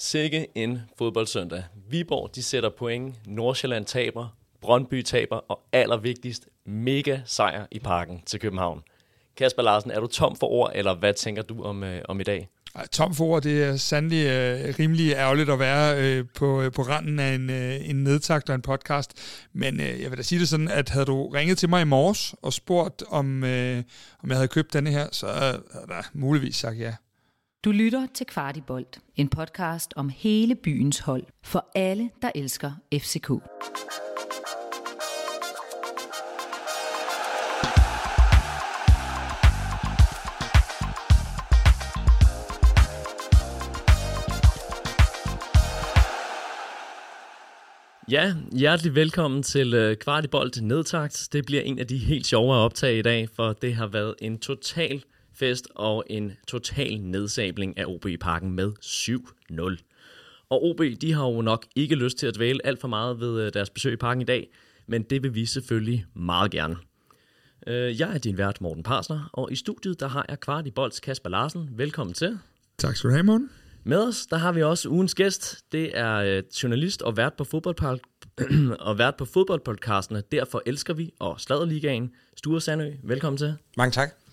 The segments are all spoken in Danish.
Sikke en fodboldsøndag. Viborg de sætter point, Nordsjælland taber, Brøndby taber, og allervigtigst, mega sejr i parken til København. Kasper Larsen, er du tom for ord, eller hvad tænker du om, øh, om i dag? Tom for ord, det er sandelig øh, rimelig ærgerligt at være øh, på, øh, på randen af en, øh, en nedtagt og en podcast. Men øh, jeg vil da sige det sådan, at havde du ringet til mig i morges og spurgt, om, øh, om jeg havde købt denne her, så havde jeg muligvis sagt ja. Du lytter til Kvartibolt, en podcast om hele byens hold for alle, der elsker FCK. Ja, hjertelig velkommen til øh, Kvartibolt Nedtagt. Det bliver en af de helt sjove at optage i dag, for det har været en total fest og en total nedsabling af OB i parken med 7-0. Og OB, de har jo nok ikke lyst til at dvæle alt for meget ved øh, deres besøg i parken i dag, men det vil vi selvfølgelig meget gerne. Øh, Jeg er din vært, Morten Parsner, og i studiet der har jeg Kvartibolts Kasper Larsen. Velkommen til. Tak skal du have, Morten. Med os, der har vi også ugens gæst. Det er øh, journalist og vært på fodboldpod og vært på fodboldpodcastene. Derfor elsker vi og Sladerligaen. Sture Sandø, velkommen til. Mange tak.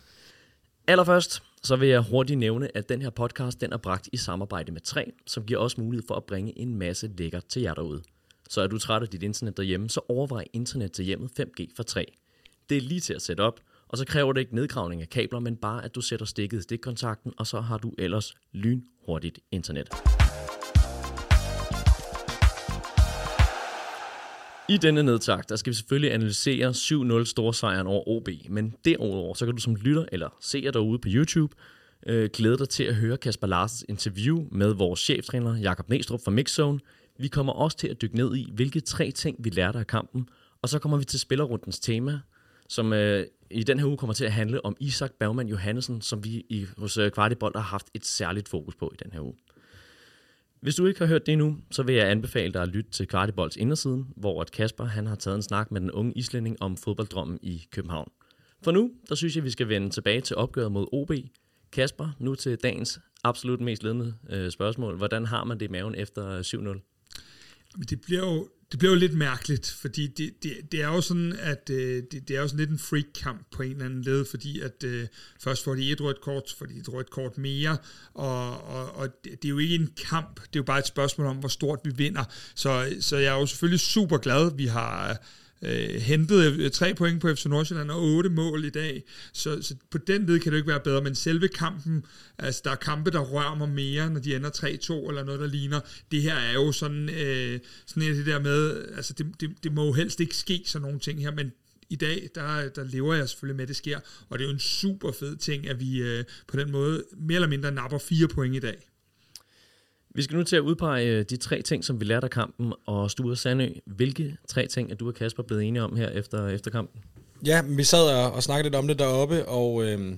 Allerførst, så vil jeg hurtigt nævne, at den her podcast, den er bragt i samarbejde med 3, som giver os mulighed for at bringe en masse lækker til jer derude. Så er du træt af dit internet derhjemme, så overvej internet til hjemmet 5G for 3. Det er lige til at sætte op, og så kræver det ikke nedgravning af kabler, men bare at du sætter stikket i stikkontakten, og så har du ellers lynhurtigt internet. I denne nedtakt, der skal vi selvfølgelig analysere 7-0 storsejren over OB, men derudover, så kan du som lytter eller seer derude på YouTube, øh, glæde dig til at høre Kasper Larsens interview med vores cheftræner Jakob Næstrup fra Mixzone. Vi kommer også til at dykke ned i, hvilke tre ting vi lærte af kampen, og så kommer vi til spillerrundens tema, som øh, i den her uge kommer til at handle om Isak Bergman Johansen, som vi i, hos øh, Kvartibold har haft et særligt fokus på i den her uge. Hvis du ikke har hørt det endnu, så vil jeg anbefale dig at lytte til Kvartibolds indersiden, hvor at Kasper han har taget en snak med den unge islænding om fodbolddrømmen i København. For nu, der synes jeg, vi skal vende tilbage til opgøret mod OB. Kasper, nu til dagens absolut mest ledende øh, spørgsmål. Hvordan har man det i maven efter 7-0? Men det bliver jo det bliver jo lidt mærkeligt, fordi det, det, det er jo sådan, at øh, det, det er jo sådan lidt en freak-kamp på en eller anden led, fordi at øh, først får de et rødt kort, så får de et rødt kort mere, og, og, og det, det er jo ikke en kamp, det er jo bare et spørgsmål om, hvor stort vi vinder. Så, så jeg er jo selvfølgelig super glad, vi har øh, Øh, hentet øh, tre point på FC Nordsjælland og otte mål i dag. Så, så på den led kan det jo ikke være bedre, men selve kampen, altså der er kampe, der rører mig mere, når de ender 3-2 eller noget, der ligner. Det her er jo sådan, øh, sådan et det der med, altså det, det, det må jo helst ikke ske sådan nogle ting her, men i dag, der, der lever jeg selvfølgelig med, at det sker, og det er jo en super fed ting, at vi øh, på den måde mere eller mindre napper fire point i dag. Vi skal nu til at udpege øh, de tre ting, som vi lærte af kampen, og Sture Sandø, hvilke tre ting er du og Kasper blevet enige om her efter, efter kampen? Ja, vi sad og, og snakkede lidt om det deroppe, og øh,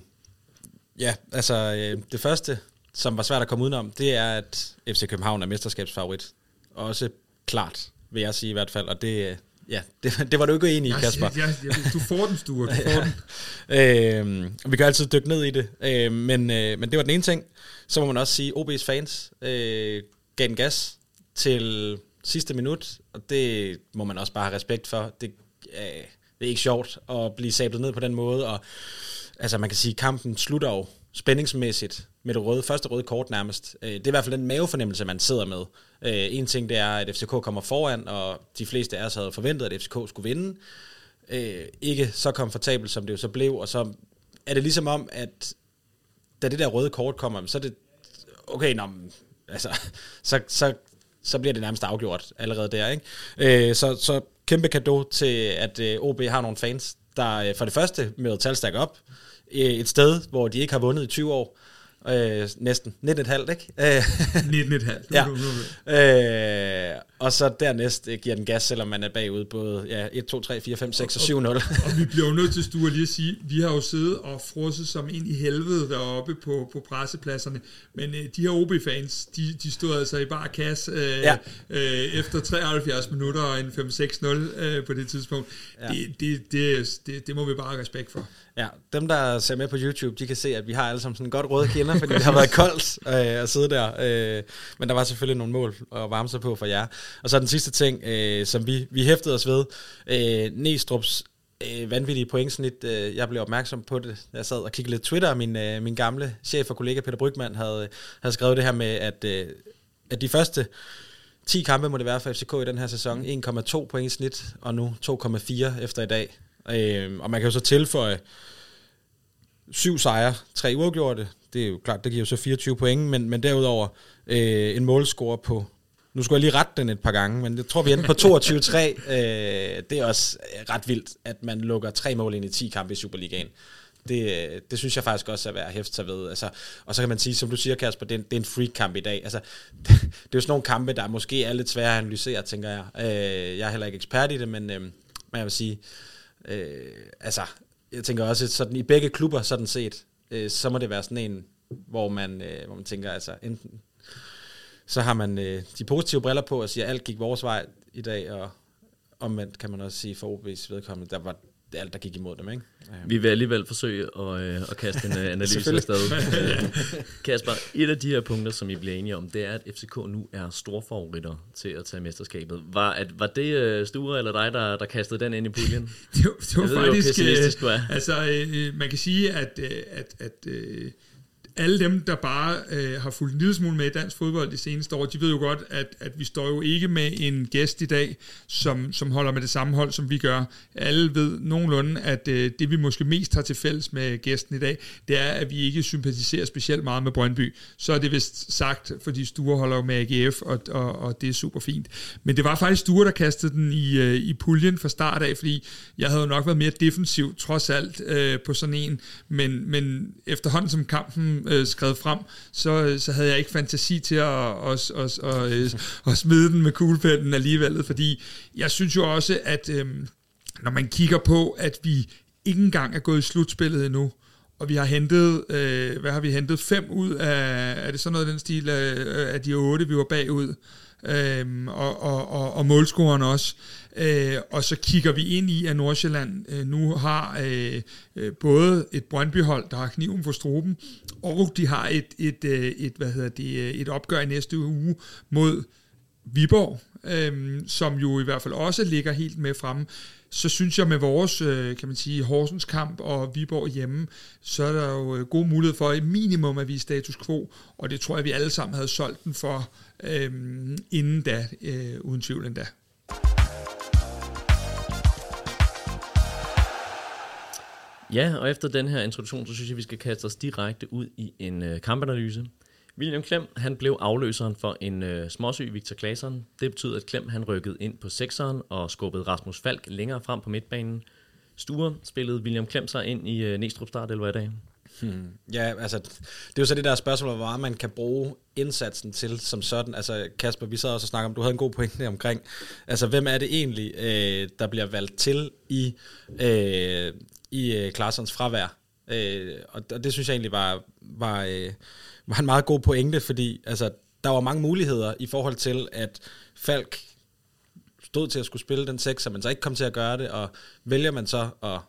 ja, altså øh, det første, som var svært at komme udenom, det er, at FC København er mesterskabsfavorit. Også klart, vil jeg sige i hvert fald, og det, øh, ja, det, det var du ikke enig i, Kasper. Ja, ja, du får den, Sture, du får den. øh, vi kan altid dykke ned i det, øh, men, øh, men det var den ene ting. Så må man også sige, OB's fans øh, gav den gas til sidste minut, og det må man også bare have respekt for. Det, øh, det er ikke sjovt at blive sablet ned på den måde, og altså man kan sige, kampen slutter jo spændingsmæssigt med det røde, første røde kort nærmest. Øh, det er i hvert fald den mavefornemmelse, man sidder med. Øh, en ting det er, at FCK kommer foran, og de fleste af os havde forventet, at FCK skulle vinde. Øh, ikke så komfortabelt, som det jo så blev, og så er det ligesom om, at da det der røde kort kommer, så er det, okay, nå, altså, så, så, så bliver det nærmest afgjort allerede der, ikke? Øh, så, så kæmpe kado til, at øh, OB har nogle fans, der øh, for det første med talstak op, øh, et sted, hvor de ikke har vundet i 20 år, øh, næsten, 19,5, ikke? Øh, 19,5. ja. Øh, og så dernæst øh, giver den gas, selvom man er bagud både ja, 1, 2, 3, 4, 5, 6 og 7-0. og vi bliver jo nødt til Sture lige at sige, vi har jo siddet og frosset som ind i helvede deroppe på, på pressepladserne, men øh, de her OB-fans, de, de stod altså i bare kasse øh, ja. øh, efter 73 minutter og en 5-6-0 øh, på det tidspunkt. Ja. Det, det, det, det, det må vi bare have respekt for. Ja, dem der ser med på YouTube, de kan se, at vi har alle sammen sådan godt røde kinder, fordi det har været koldt øh, at sidde der. Øh, men der var selvfølgelig nogle mål at varme sig på for jer. Og så den sidste ting, øh, som vi, vi hæftede os ved, øh, Næstrup's øh, vanvittige pointsnit. Øh, jeg blev opmærksom på det. Jeg sad og kiggede lidt Twitter, min, øh, min gamle chef og kollega Peter Brygman havde, havde skrevet det her med, at, øh, at de første 10 kampe må det være for FCK i den her sæson. 1,2 point i snit, og nu 2,4 efter i dag. Øh, og man kan jo så tilføje syv sejre, tre uafgjorte. Det er jo klart, det giver jo så 24 point, men, men derudover øh, en målscore på nu skulle jeg lige rette den et par gange, men jeg tror, vi endte på 22-3. øh, det er også øh, ret vildt, at man lukker tre mål ind i 10 kampe i Superligaen. Det, øh, det synes jeg faktisk også er værd at hæfte sig ved. Altså, og så kan man sige, som du siger, Kasper, det er en, det er en freak-kamp i dag. Altså, det, det er jo sådan nogle kampe, der måske er lidt svære at analysere, tænker jeg. Øh, jeg er heller ikke ekspert i det, men, øh, men jeg vil sige, øh, altså, jeg tænker også, sådan i begge klubber sådan set, øh, så må det være sådan en, hvor man, øh, hvor man tænker, altså enten så har man øh, de positive briller på og siger, at alt gik vores vej i dag, og omvendt kan man også sige for OB's vedkommende, der var alt, der gik imod dem. Ikke? Vi vil alligevel forsøge at, øh, at kaste en øh, analyse afsted. Kasper, et af de her punkter, som I bliver enige om, det er, at FCK nu er store favoritter til at tage mesterskabet. Var, at, var det øh, Sture eller dig, der, der kastede den ind i puljen? det, var, det var ved, faktisk... Øh, altså, øh, man kan sige, at, øh, at, at øh, alle dem, der bare øh, har fulgt en lille smule med i dansk fodbold de seneste år, de ved jo godt, at, at vi står jo ikke med en gæst i dag, som, som holder med det samme hold, som vi gør. Alle ved nogenlunde, at øh, det vi måske mest har til fælles med gæsten i dag, det er, at vi ikke sympatiserer specielt meget med Brøndby. Så er det vist sagt, fordi Sture holder jo med AGF, og, og, og det er super fint. Men det var faktisk Sture, der kastede den i, øh, i puljen fra start af, fordi jeg havde jo nok været mere defensiv, trods alt, øh, på sådan en. Men, men efterhånden som kampen øh, skrevet frem, så, øh, så havde jeg ikke fantasi til at, at, at, at, at, at smide den med kuglepennen alligevel, fordi jeg synes jo også, at øh, når man kigger på, at vi ikke engang er gået i slutspillet endnu, og vi har hentet, øh, hvad har vi hentet? Fem ud af, er det sådan noget den stil af, af de otte, vi var bagud? Øhm, og, og, og, og målscoren også. Øh, og så kigger vi ind i, at Nordsjælland øh, nu har øh, øh både et Brøndbyhold, der har kniven for struben, og de har et, et, øh, et, hvad hedder det, øh, et opgør i næste uge mod Viborg, øh, som jo i hvert fald også ligger helt med fremme så synes jeg med vores, øh, kan man sige, Horsens kamp og Viborg hjemme, så er der jo øh, god mulighed for i minimum at vise status quo, og det tror jeg, vi alle sammen havde solgt den for øh, inden da, øh, uden tvivl endda. Ja, og efter den her introduktion, så synes jeg, vi skal kaste os direkte ud i en øh, kampanalyse. William Klem, han blev afløseren for en øh, småsyg Victor Claesson. Det betyder, at Klem han rykkede ind på sekseren og skubbede Rasmus Falk længere frem på midtbanen. Sture spillede William Klem sig ind i øh, Næstrup start eller hvad i dag? Hmm. Ja, altså, det er jo så det der spørgsmål, hvor meget man kan bruge indsatsen til som sådan. Altså, Kasper, vi sad også og snakkede om, du havde en god pointe omkring, altså, hvem er det egentlig, øh, der bliver valgt til i, øh, i øh, Klarsons fravær? Øh, og, og det synes jeg egentlig var, var, øh, var en meget god pointe, fordi altså, der var mange muligheder i forhold til, at Falk stod til at skulle spille den sekser, men så ikke kom til at gøre det, og vælger man så at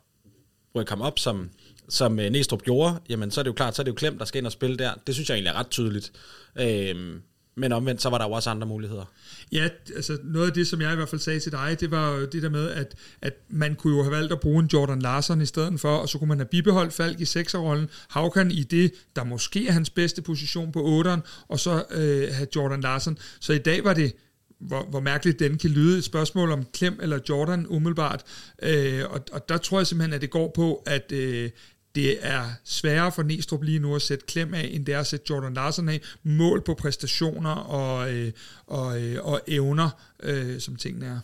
rykke ham op som som øh, Næstrup gjorde, jamen så er det jo klart, så er det jo Klem, der skal ind og spille der. Det synes jeg egentlig er ret tydeligt. Øhm, men omvendt, så var der jo også andre muligheder. Ja, altså noget af det, som jeg i hvert fald sagde til dig, det var jo det der med, at, at man kunne jo have valgt at bruge en Jordan Larsen i stedet for, og så kunne man have bibeholdt Falk i sekserrollen, Havkan i det, der måske er hans bedste position på 8'eren, og så øh, have Jordan Larsen. Så i dag var det hvor, hvor mærkeligt den kan lyde, et spørgsmål om Klem eller Jordan umiddelbart. Øh, og, og der tror jeg simpelthen, at det går på, at, øh, det er sværere for Næstrup lige nu at sætte klem af, end det er at sætte Jordan Larsen af. Mål på præstationer og, øh, og, øh, og evner, øh, som tingene er.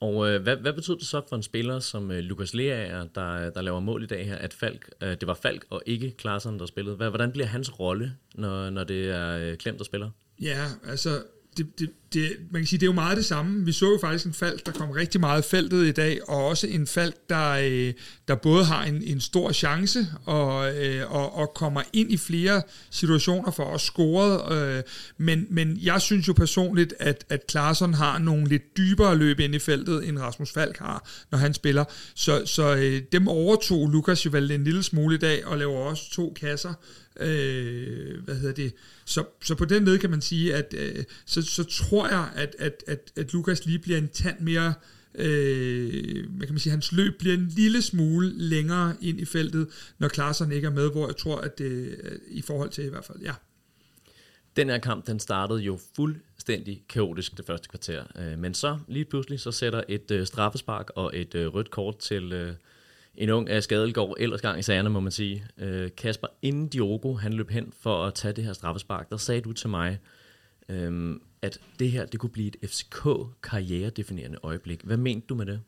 Og øh, hvad, hvad betyder det så for en spiller som øh, Lukas Leaer, der, der laver mål i dag her, at Falk, øh, det var Falk og ikke Klaassen, der spillede? Hvad, hvordan bliver hans rolle, når, når det er øh, Klem, der spiller? Ja, altså det, det, det, man kan sige, det er jo meget det samme. Vi så jo faktisk en fald, der kom rigtig meget feltet i dag, og også en fald, der, øh, der både har en, en stor chance og, øh, og, og kommer ind i flere situationer for at score. Øh, men, men jeg synes jo personligt, at, at Klaarsson har nogle lidt dybere løb ind i feltet, end Rasmus Falk har, når han spiller. Så, så øh, dem overtog Lukas jo vel en lille smule i dag, og laver også to kasser. Øh, hvad hedder det? Så, så på den måde kan man sige, at øh, så, så tror jeg, at, at, at, at Lukas lige bliver en tand mere øh, hvad kan man sige, hans løb bliver en lille smule længere ind i feltet, når Klaarsson ikke er med, hvor jeg tror, at det i forhold til i hvert fald, ja. Den her kamp, den startede jo fuldstændig kaotisk det første kvarter, øh, men så lige pludselig, så sætter et øh, straffespark og et rødt kort til en ung af Skadelgård ellers gang i sagerne, må man sige. Øh, Kasper, inden Diogo han løb hen for at tage det her straffespark, der sagde du til mig, øhm, at det her det kunne blive et FCK-karrieredefinerende øjeblik. Hvad mente du med det?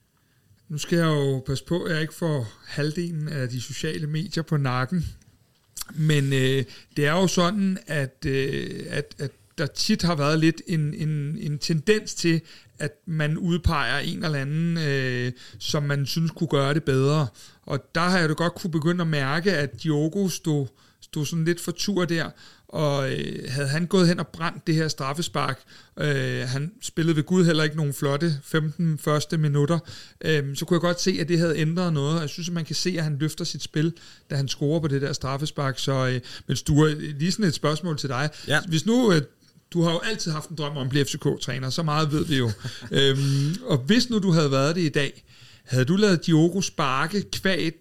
Nu skal jeg jo passe på, at jeg ikke får halvdelen af de sociale medier på nakken. Men øh, det er jo sådan, at, øh, at, at der tit har været lidt en, en, en tendens til, at man udpeger en eller anden, øh, som man synes kunne gøre det bedre. Og der har jeg da godt kunne begynde at mærke, at Diogo stod, stod sådan lidt for tur der og øh, havde han gået hen og brændt det her straffespark, øh, han spillede ved Gud heller ikke nogle flotte 15 første minutter, øh, så kunne jeg godt se, at det havde ændret noget, jeg synes, at man kan se, at han løfter sit spil, da han scorer på det der straffespark, så øh, men Sture, lige sådan et spørgsmål til dig. Ja. Hvis nu øh, du har jo altid haft en drøm om at blive FCK-træner, så meget ved vi jo. øhm, og hvis nu du havde været det i dag, havde du lavet Diogo sparke kvæg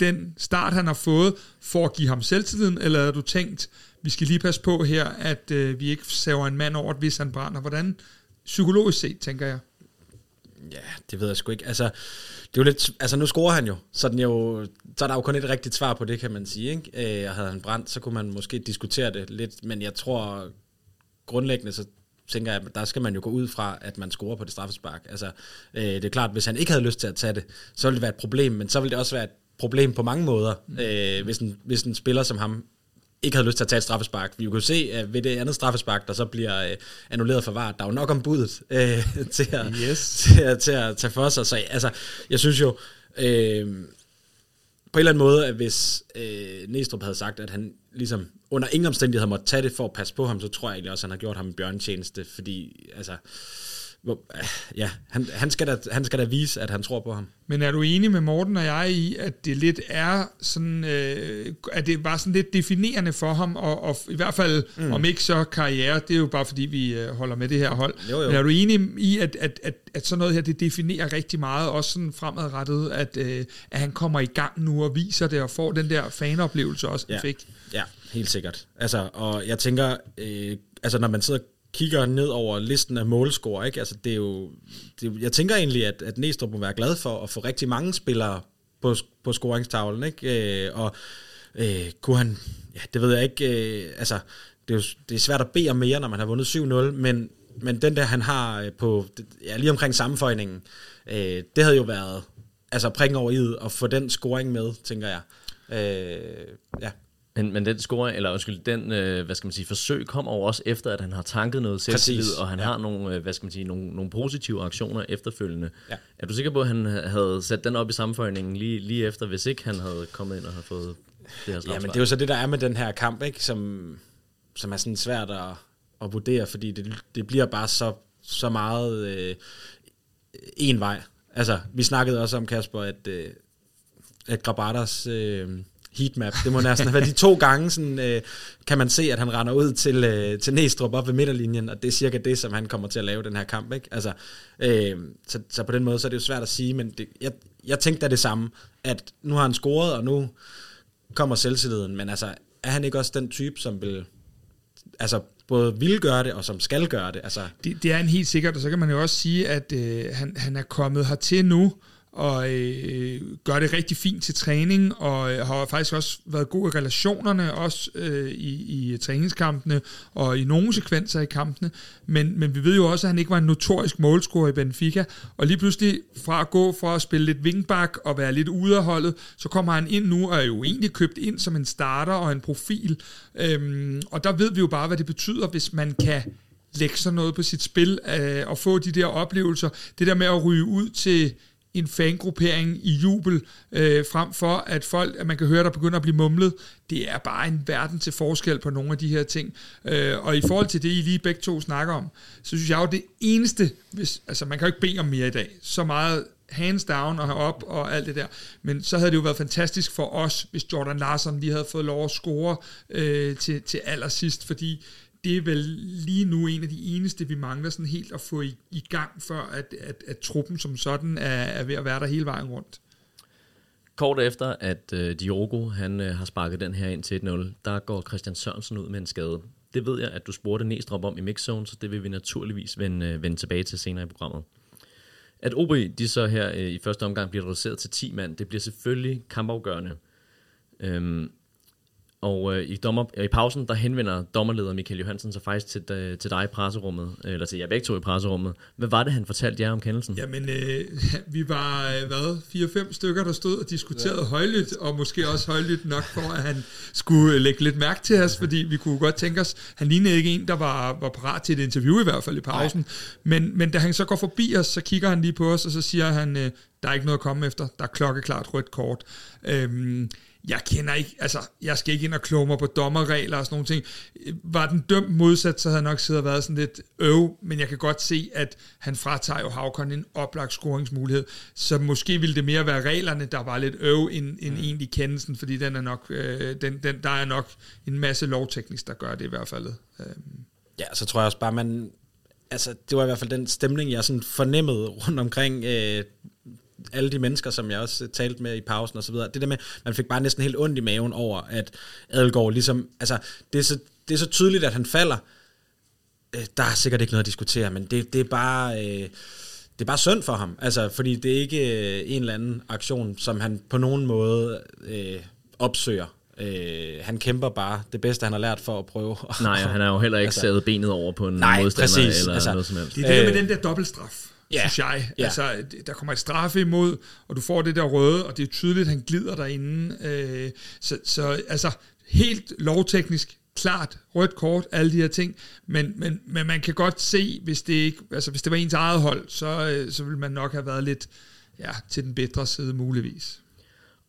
den start, han har fået, for at give ham selvtilliden, eller havde du tænkt, vi skal lige passe på her, at øh, vi ikke saver en mand over, hvis han brænder. Hvordan psykologisk set, tænker jeg? Ja, det ved jeg sgu ikke. Altså, det er jo lidt, altså nu scorer han jo, så, den jo, så er der jo kun et rigtigt svar på det, kan man sige. Ikke? Øh, og havde han brændt, så kunne man måske diskutere det lidt, men jeg tror grundlæggende, så tænker jeg, der skal man jo gå ud fra, at man scorer på det straffespark. Altså, øh, det er klart, hvis han ikke havde lyst til at tage det, så ville det være et problem, men så ville det også være et problem på mange måder, mm. øh, hvis, en, hvis en spiller som ham ikke havde lyst til at tage et straffespark. Vi kunne se at ved det andet straffespark, der så bliver øh, annulleret for VAR, der er jo nok om budet øh, til, at, yes. til, at, til at tage for sig. Så altså, jeg synes jo, øh, på en eller anden måde, at hvis øh, Næstrup havde sagt, at han ligesom under ingen omstændigheder måtte tage det for at passe på ham, så tror jeg egentlig også, at han har gjort ham en bjørntjeneste, fordi altså, hvor, ja, han, han, skal da, han skal da vise, at han tror på ham. Men er du enig med Morten og jeg i, at det lidt er sådan, øh, at det var sådan lidt definerende for ham, og, og i hvert fald, mm. om ikke så karriere, det er jo bare fordi, vi øh, holder med det her hold. Jo, jo. Men er du enig i, at, at, at, at sådan noget her, det definerer rigtig meget, også sådan fremadrettet, at, øh, at han kommer i gang nu og viser det, og får den der fanoplevelse også, ja. fik? Ja, helt sikkert. Altså, og jeg tænker, øh, altså når man sidder kigger ned over listen af målscorer, ikke? Altså, det er jo, det, jeg tænker egentlig, at, at Næstrup må være glad for at få rigtig mange spillere på, på scoringstavlen, ikke? Øh, og øh, kunne han, ja, det ved jeg ikke, øh, altså, det er, jo, det er svært at bede om mere, når man har vundet 7-0, men, men den der, han har øh, på, ja, lige omkring sammenføjningen, øh, det havde jo været, altså prikken over i at få den scoring med, tænker jeg. Øh, ja. Men, men den score, eller undskyld, den, øh, hvad skal man sige, forsøg kommer over også efter, at han har tanket noget selvtillid, og han ja. har nogle, øh, hvad skal man sige, nogle, nogle positive aktioner efterfølgende. Ja. Er du sikker på, at han havde sat den op i sammenføjningen lige, lige efter, hvis ikke han havde kommet ind og havde fået det her Ja, men det er jo så det, der er med den her kamp, ikke? Som, som er sådan svært at, at vurdere, fordi det, det bliver bare så, så meget øh, en vej. Altså, vi snakkede også om, Kasper, at, øh, at Grabatas... Øh, heatmap. Det må næsten have været de to gange, sådan, øh, kan man se, at han render ud til, øh, til Næstrup op ved midterlinjen, og det er cirka det, som han kommer til at lave den her kamp. Ikke? Altså, øh, så, så på den måde, så er det jo svært at sige, men det, jeg, jeg tænkte da det samme, at nu har han scoret, og nu kommer selvtilliden, men altså, er han ikke også den type, som vil altså både vil gøre det, og som skal gøre det. Altså. Det, det er en helt sikkert, og så kan man jo også sige, at øh, han, han er kommet hertil nu, og øh, gør det rigtig fint til træning, og øh, har faktisk også været god i relationerne, også øh, i, i træningskampene, og i nogle sekvenser i kampene, men, men vi ved jo også, at han ikke var en notorisk målscorer i Benfica, og lige pludselig fra at gå fra at spille lidt wingback og være lidt ude af holdet, så kommer han ind nu, og er jo egentlig købt ind som en starter og en profil, øhm, og der ved vi jo bare, hvad det betyder, hvis man kan lægge sådan noget på sit spil, øh, og få de der oplevelser. Det der med at ryge ud til en fangruppering i jubel, øh, frem for at folk, at man kan høre, der begynder at blive mumlet, det er bare en verden til forskel på nogle af de her ting. Øh, og i forhold til det, I lige begge to snakker om, så synes jeg jo, det eneste, hvis, altså man kan jo ikke bede om mere i dag, så meget hands down og op og alt det der. Men så havde det jo været fantastisk for os, hvis Jordan Larsen lige havde fået lov at score øh, til, til allersidst, fordi det er vel lige nu en af de eneste, vi mangler sådan helt at få i, i gang, før at, at, at truppen som sådan er, er ved at være der hele vejen rundt. Kort efter, at øh, Diogo han, øh, har sparket den her ind til 1-0, der går Christian Sørensen ud med en skade. Det ved jeg, at du spurgte Næstrup om i Mixzone, så det vil vi naturligvis vende, øh, vende tilbage til senere i programmet. At OB de så her øh, i første omgang bliver reduceret til 10 mand, det bliver selvfølgelig kampafgørende. Øhm, og øh, i, dommer, øh, i pausen, der henvender dommerleder Michael Johansen sig faktisk til, øh, til dig i presserummet, eller til jer begge to i presserummet. Hvad var det, han fortalte jer om kendelsen? Jamen, øh, vi var, øh, hvad, fire-fem stykker, der stod og diskuterede ja. højlydt, og måske også højlydt nok for, at han skulle øh, lægge lidt mærke til os, fordi vi kunne godt tænke os, han lignede ikke en, der var, var parat til et interview i hvert fald i pausen. Men, men da han så går forbi os, så kigger han lige på os, og så siger han, øh, der er ikke noget at komme efter, der er klokkeklart rødt kort. Øhm, jeg kender ikke, altså, jeg skal ikke ind og kloge mig på dommerregler og sådan nogle ting. Var den dømt modsat, så havde jeg nok siddet og været sådan lidt øv, men jeg kan godt se, at han fratager jo Havkon en oplagt scoringsmulighed, så måske ville det mere være reglerne, der var lidt øv, end, end mm. egentlig kendelsen, fordi den er nok, øh, den, den, der er nok en masse lovteknisk, der gør det i hvert fald. Øh. Ja, så tror jeg også bare, man, altså, det var i hvert fald den stemning, jeg sådan fornemmede rundt omkring øh, alle de mennesker, som jeg også talte med i pausen og så videre, det der med, man fik bare næsten helt ondt i maven over, at Adelgaard ligesom, altså, det er så, det er så tydeligt, at han falder. Øh, der er sikkert ikke noget at diskutere, men det, det er bare... Øh, det er bare synd for ham, altså, fordi det er ikke øh, en eller anden aktion, som han på nogen måde øh, opsøger. Øh, han kæmper bare det bedste, han har lært for at prøve. Nej, han har jo heller ikke altså, sat benet over på en nej, modstander præcis, eller altså, noget som helst. Det er det med den der dobbeltstraf ja, synes jeg. Ja. Altså, der kommer et straffe imod, og du får det der røde, og det er tydeligt, at han glider derinde. Øh, så, så altså, helt lovteknisk, klart rødt kort, alle de her ting, men, men, men man kan godt se, hvis det, ikke, altså, hvis det var ens eget hold, så, øh, så ville man nok have været lidt ja, til den bedre side muligvis.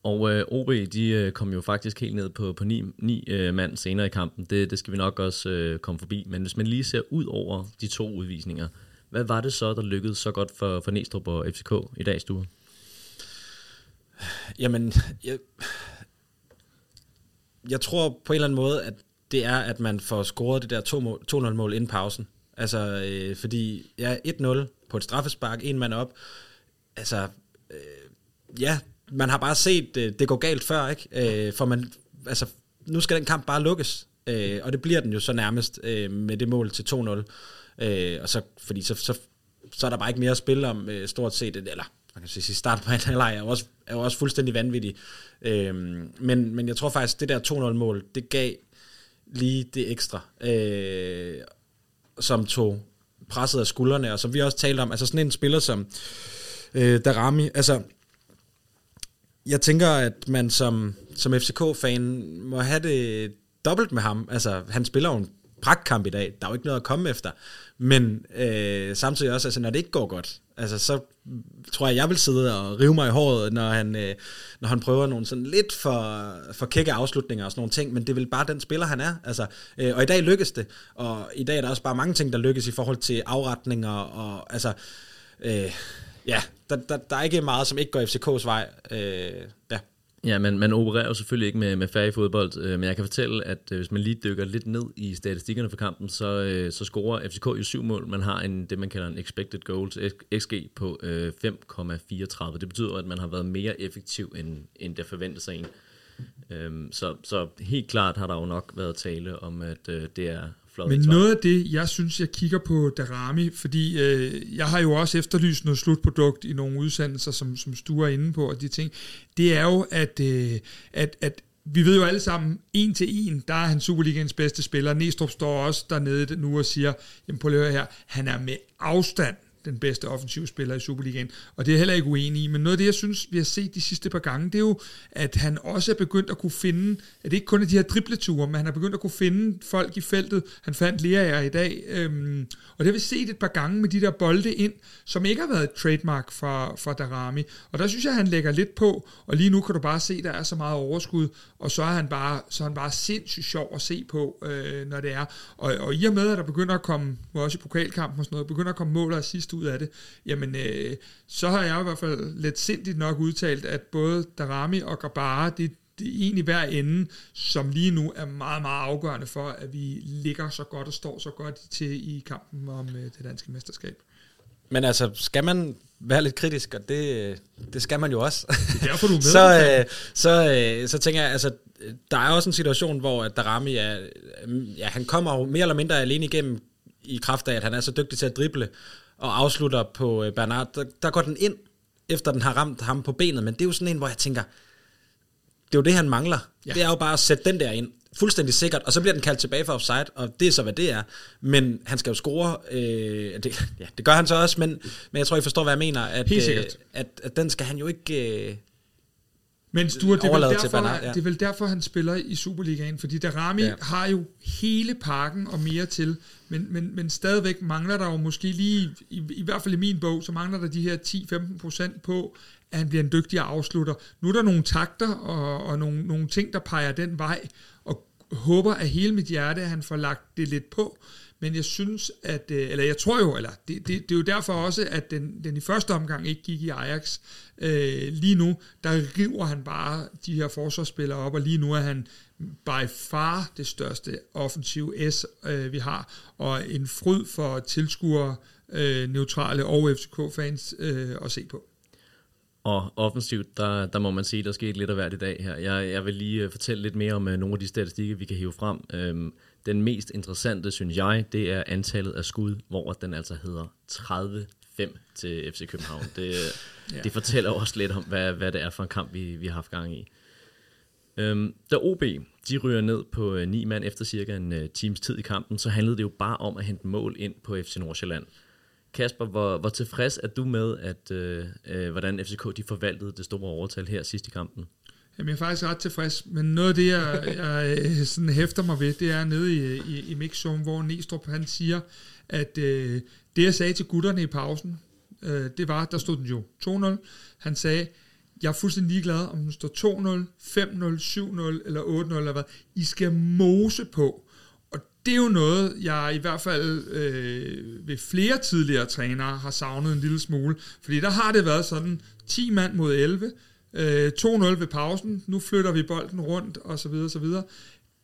Og øh, OB, de øh, kom jo faktisk helt ned på, på ni, ni øh, mand senere i kampen. Det, det skal vi nok også øh, komme forbi. Men hvis man lige ser ud over de to udvisninger, hvad var det så, der lykkedes så godt for, for Næstrup og FCK i dags stue? Jamen, jeg, jeg tror på en eller anden måde, at det er, at man får scoret det der 2-0-mål inden pausen. Altså, øh, fordi ja, 1-0 på et straffespark, en mand op. Altså, øh, ja, man har bare set, øh, det går galt før, ikke? Øh, for man, altså, nu skal den kamp bare lukkes. Øh, og det bliver den jo så nærmest øh, med det mål til 2-0. Øh, og så, fordi så, så, så er der bare ikke mere at spille om øh, stort set, eller man kan sige, start på en halvleg er jo også, er jo også fuldstændig vanvittig. Øh, men, men jeg tror faktisk, det der 2-0-mål, det gav lige det ekstra, øh, som tog presset af skuldrene, og som vi også talte om, altså sådan en spiller som øh, Darami, altså jeg tænker, at man som, som FCK-fan må have det dobbelt med ham. Altså, han spiller jo en pragtkamp i dag. Der er jo ikke noget at komme efter. Men øh, samtidig også, altså, når det ikke går godt, altså, så tror jeg, jeg vil sidde og rive mig i håret, når han, øh, når han prøver nogle sådan lidt for, for kække afslutninger og sådan nogle ting, men det er vel bare den spiller, han er. Altså, øh, og i dag lykkes det, og i dag er der også bare mange ting, der lykkes i forhold til afretninger, og altså, øh, ja, der, der, der er ikke meget, som ikke går FCK's vej. Øh, ja. Ja, men man opererer jo selvfølgelig ikke med, med færre fodbold, øh, men jeg kan fortælle, at øh, hvis man lige dykker lidt ned i statistikkerne for kampen, så, øh, så scorer FCK jo syv mål. Man har en, det, man kalder en expected goals, XG, på øh, 5,34. Det betyder, at man har været mere effektiv, end, end der forventes sig en. Øh, så, så helt klart har der jo nok været tale om, at øh, det er flot. Men noget af det, jeg synes, jeg kigger på Darami, fordi øh, jeg har jo også efterlyst noget slutprodukt i nogle udsendelser, som, som stuer inde på, og de ting, det er jo, at, øh, at, at vi ved jo alle sammen, en til en, der er han Superligaens bedste spiller. Næstrup står også dernede nu og siger, jamen på at her, han er med afstand den bedste offensiv spiller i Superligaen, og det er jeg heller ikke uenig i, men noget af det, jeg synes, vi har set de sidste par gange, det er jo, at han også er begyndt at kunne finde, at det ikke kun er de her dribleture, men han har begyndt at kunne finde folk i feltet. Han fandt Lerager i dag, øhm, og det har vi set et par gange med de der bolde ind, som ikke har været et trademark fra, fra Darami, og der synes jeg, han lægger lidt på, og lige nu kan du bare se, at der er så meget overskud, og så er han bare, så er han bare sindssygt sjov at se på, øh, når det er. Og, og i og med, at der begynder at komme, også i pokalkampen og sådan noget, begynder at komme mål og sidst ud af det, jamen øh, så har jeg i hvert fald lidt sindigt nok udtalt, at både Darami og Gabara, det, det er egentlig hver ende, som lige nu er meget, meget afgørende for, at vi ligger så godt og står så godt til i kampen om øh, det danske mesterskab. Men altså, skal man være lidt kritisk, og det, det skal man jo også. Det er derfor, du er med. så, øh, så, øh, så tænker jeg, altså, der er også en situation, hvor Darami er, ja, han kommer jo mere eller mindre alene igennem i kraft af, at han er så dygtig til at drible og afslutter på øh, Bernard. Der, der går den ind, efter den har ramt ham på benet, men det er jo sådan en, hvor jeg tænker, det er jo det, han mangler. Ja. Det er jo bare at sætte den der ind, fuldstændig sikkert, og så bliver den kaldt tilbage for offside, og det er så, hvad det er. Men han skal jo score, øh, det, ja, det gør han så også, men, men jeg tror, I forstår, hvad jeg mener, at, øh, at, at den skal han jo ikke... Øh, men Stuart, det er, vel derfor, Bernard, ja. det er vel derfor, han spiller i Superligaen, fordi Darami ja. har jo hele pakken og mere til, men, men, men stadigvæk mangler der jo måske lige, i, i hvert fald i min bog, så mangler der de her 10-15% på, at han bliver en dygtig afslutter. Nu er der nogle takter og, og nogle, nogle ting, der peger den vej, og håber af hele mit hjerte, at han får lagt det lidt på, men jeg synes, at, øh, eller jeg tror jo, eller det, det, det er jo derfor også, at den, den i første omgang ikke gik i Ajax. Øh, lige nu, der river han bare de her forsvarsspillere op, og lige nu er han by far det største offensiv S, øh, vi har, og en fryd for tilskuere, øh, neutrale og FCK-fans øh, at se på. Og offensivt, der, der må man sige, der skete lidt af hvert i dag her. Jeg, jeg vil lige øh, fortælle lidt mere om øh, nogle af de statistikker, vi kan hive frem. Øh, den mest interessante, synes jeg, det er antallet af skud, hvor den altså hedder 30 5 til FC København. Det, ja. det fortæller også lidt om, hvad, hvad det er for en kamp, vi, vi har haft gang i. Um, da OB de ryger ned på uh, ni mand efter cirka en uh, times tid i kampen, så handlede det jo bare om at hente mål ind på FC Nordsjælland. Kasper, hvor, hvor tilfreds er du med, at øh, øh, hvordan FCK de forvaltede det store overtal her sidst i kampen? Jamen, jeg er faktisk ret tilfreds, men noget af det, jeg, jeg øh, sådan hæfter mig ved, det er nede i, i, i mixzone, hvor Næstrup han siger, at øh, det, jeg sagde til gutterne i pausen, øh, det var, der stod den jo 2-0. Han sagde, jeg er fuldstændig ligeglad, om den står 2-0, 5-0, 7-0 eller 8-0 eller hvad. I skal mose på Og det er jo noget, jeg i hvert fald øh, ved flere tidligere trænere har savnet en lille smule. Fordi der har det været sådan 10 mand mod 11, øh, 2-0 ved pausen, nu flytter vi bolden rundt, og så videre, så videre.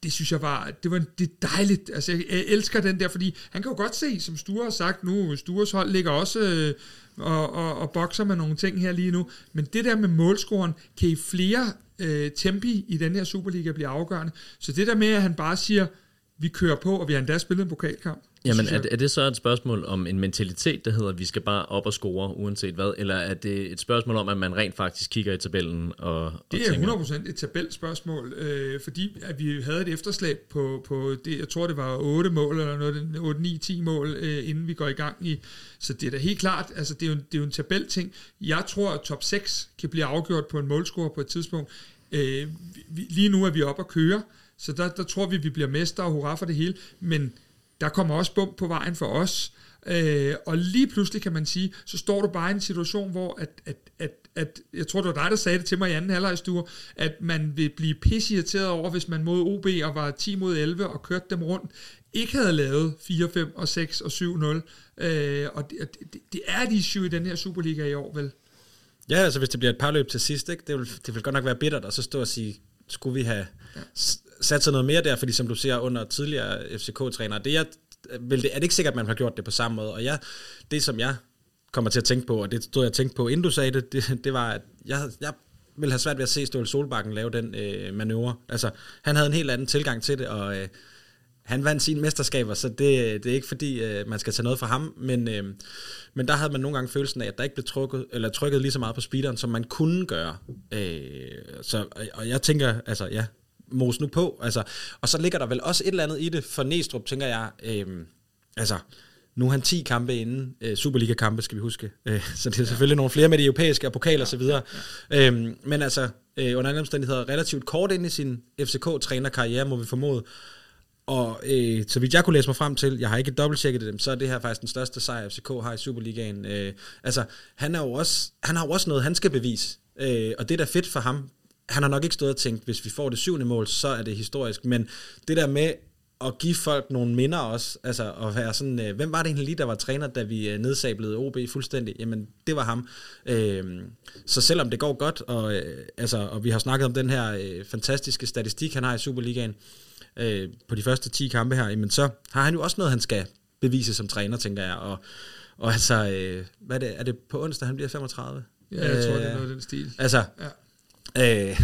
Det synes jeg var, det var det er dejligt. Altså, jeg, jeg elsker den der, fordi han kan jo godt se, som Sture har sagt nu, Stures hold ligger også øh, og, og, og bokser med nogle ting her lige nu. Men det der med målscoren, kan i flere øh, tempi i den her Superliga blive afgørende. Så det der med, at han bare siger, vi kører på, og vi har endda spillet en pokalkamp. Jamen, er, er det så et spørgsmål om en mentalitet, der hedder, at vi skal bare op og score, uanset hvad? Eller er det et spørgsmål om, at man rent faktisk kigger i tabellen? Og, det er tænker... 100% et tabelspørgsmål, øh, fordi at vi havde et efterslæb på, på det, jeg tror det var 8 mål, eller noget, 8, 9, 10 mål, øh, inden vi går i gang i. Så det er da helt klart, altså det er jo, det er jo en tabelting. Jeg tror, at top 6 kan blive afgjort på en målscore på et tidspunkt. Øh, lige nu er vi op og køre, så der, der tror vi, vi bliver mester og hurra for det hele, men der kommer også bump på vejen for os. Øh, og lige pludselig kan man sige, så står du bare i en situation, hvor at, at, at, at jeg tror, det var dig, der sagde det til mig i anden halvlejstue, at man vil blive pissirriteret over, hvis man mod OB og var 10 mod 11 og kørte dem rundt, ikke havde lavet 4, 5 og 6 og 7, 0. Øh, og det, det, det er et issue i den her Superliga i år, vel? Ja, altså hvis det bliver et par løb til sidst, ikke? Det, vil, det vil godt nok være bittert, og så stå og sige, skulle vi have ja sat sig noget mere der, fordi som du ser under tidligere FCK-trænere, det er, vel, det, er det ikke sikkert, at man har gjort det på samme måde. Og jeg, det som jeg kommer til at tænke på, og det stod jeg tænkte på, inden du sagde det, det, det var, at jeg, jeg vil have svært ved at se Ståle Solbakken lave den øh, manøvre. Altså, han havde en helt anden tilgang til det, og øh, han vandt sine mesterskaber, så det, det er ikke fordi, øh, man skal tage noget fra ham, men, øh, men der havde man nogle gange følelsen af, at der ikke blev trykket, eller trykket lige så meget på speederen, som man kunne gøre. Øh, så, og jeg tænker, altså ja, mos nu på. Altså, og så ligger der vel også et eller andet i det for Næstrup, tænker jeg. Øh, altså, Nu er han 10 kampe inden, øh, Superliga-kampe skal vi huske, øh, så det er selvfølgelig nogle flere med de europæiske og pokaler osv. Ja, ja, ja. øhm, men altså, øh, under andre omstændigheder, relativt kort ind i sin FCK-trænerkarriere, må vi formode, og øh, så vidt jeg kunne læse mig frem til, jeg har ikke dobbelttjekket det, så er det her faktisk den største sejr, FCK har i Superligaen. Øh, altså, han, er jo også, han har jo også noget, han skal bevise. Øh, og det er da fedt for ham. Han har nok ikke stået og tænkt, hvis vi får det syvende mål, så er det historisk. Men det der med at give folk nogle minder også, altså at være sådan, øh, hvem var det egentlig lige, der var træner, da vi øh, nedsablede OB fuldstændig? Jamen, det var ham. Øh, så selvom det går godt, og, øh, altså, og vi har snakket om den her øh, fantastiske statistik, han har i Superligaen, øh, på de første 10 kampe her, jamen så har han jo også noget, han skal bevise som træner, tænker jeg. Og, og altså, øh, hvad er det, er det på onsdag, han bliver 35? Ja, jeg øh, tror, det er noget af den stil. Altså, ja øh,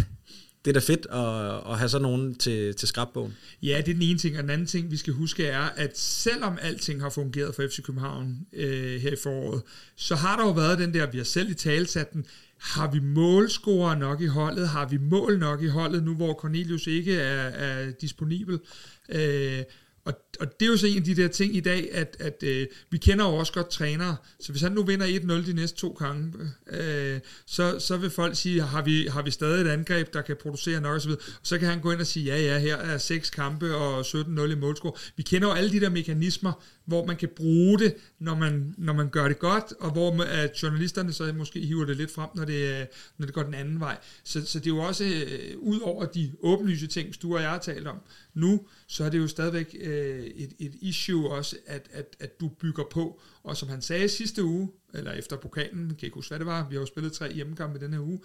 det er da fedt at, at have sådan nogen til, til skrabbogen. Ja, det er den ene ting, og den anden ting, vi skal huske er, at selvom alting har fungeret for FC København øh, her i foråret, så har der jo været den der, vi har selv i talsat den, har vi målscorer nok i holdet? Har vi mål nok i holdet, nu hvor Cornelius ikke er, er disponibel? Øh, og, og det er jo så en af de der ting i dag, at, at øh, vi kender jo også godt trænere, så hvis han nu vinder 1-0 de næste to kampe, øh, så, så vil folk sige, har vi, har vi stadig et angreb, der kan producere nok osv., og så kan han gå ind og sige, ja ja, her er seks kampe og 17-0 i målscore. Vi kender jo alle de der mekanismer, hvor man kan bruge det, når man, når man gør det godt, og hvor at journalisterne så måske hiver det lidt frem, når det, øh, når det går den anden vej. Så, så det er jo også, øh, ud over de åbenlyse ting, du og jeg har talt om nu, så er det jo stadigvæk øh, et, et issue også, at, at, at du bygger på. Og som han sagde sidste uge, eller efter pokalen, kan ikke huske, hvad det var, vi har jo spillet tre hjemmekampe denne her uge,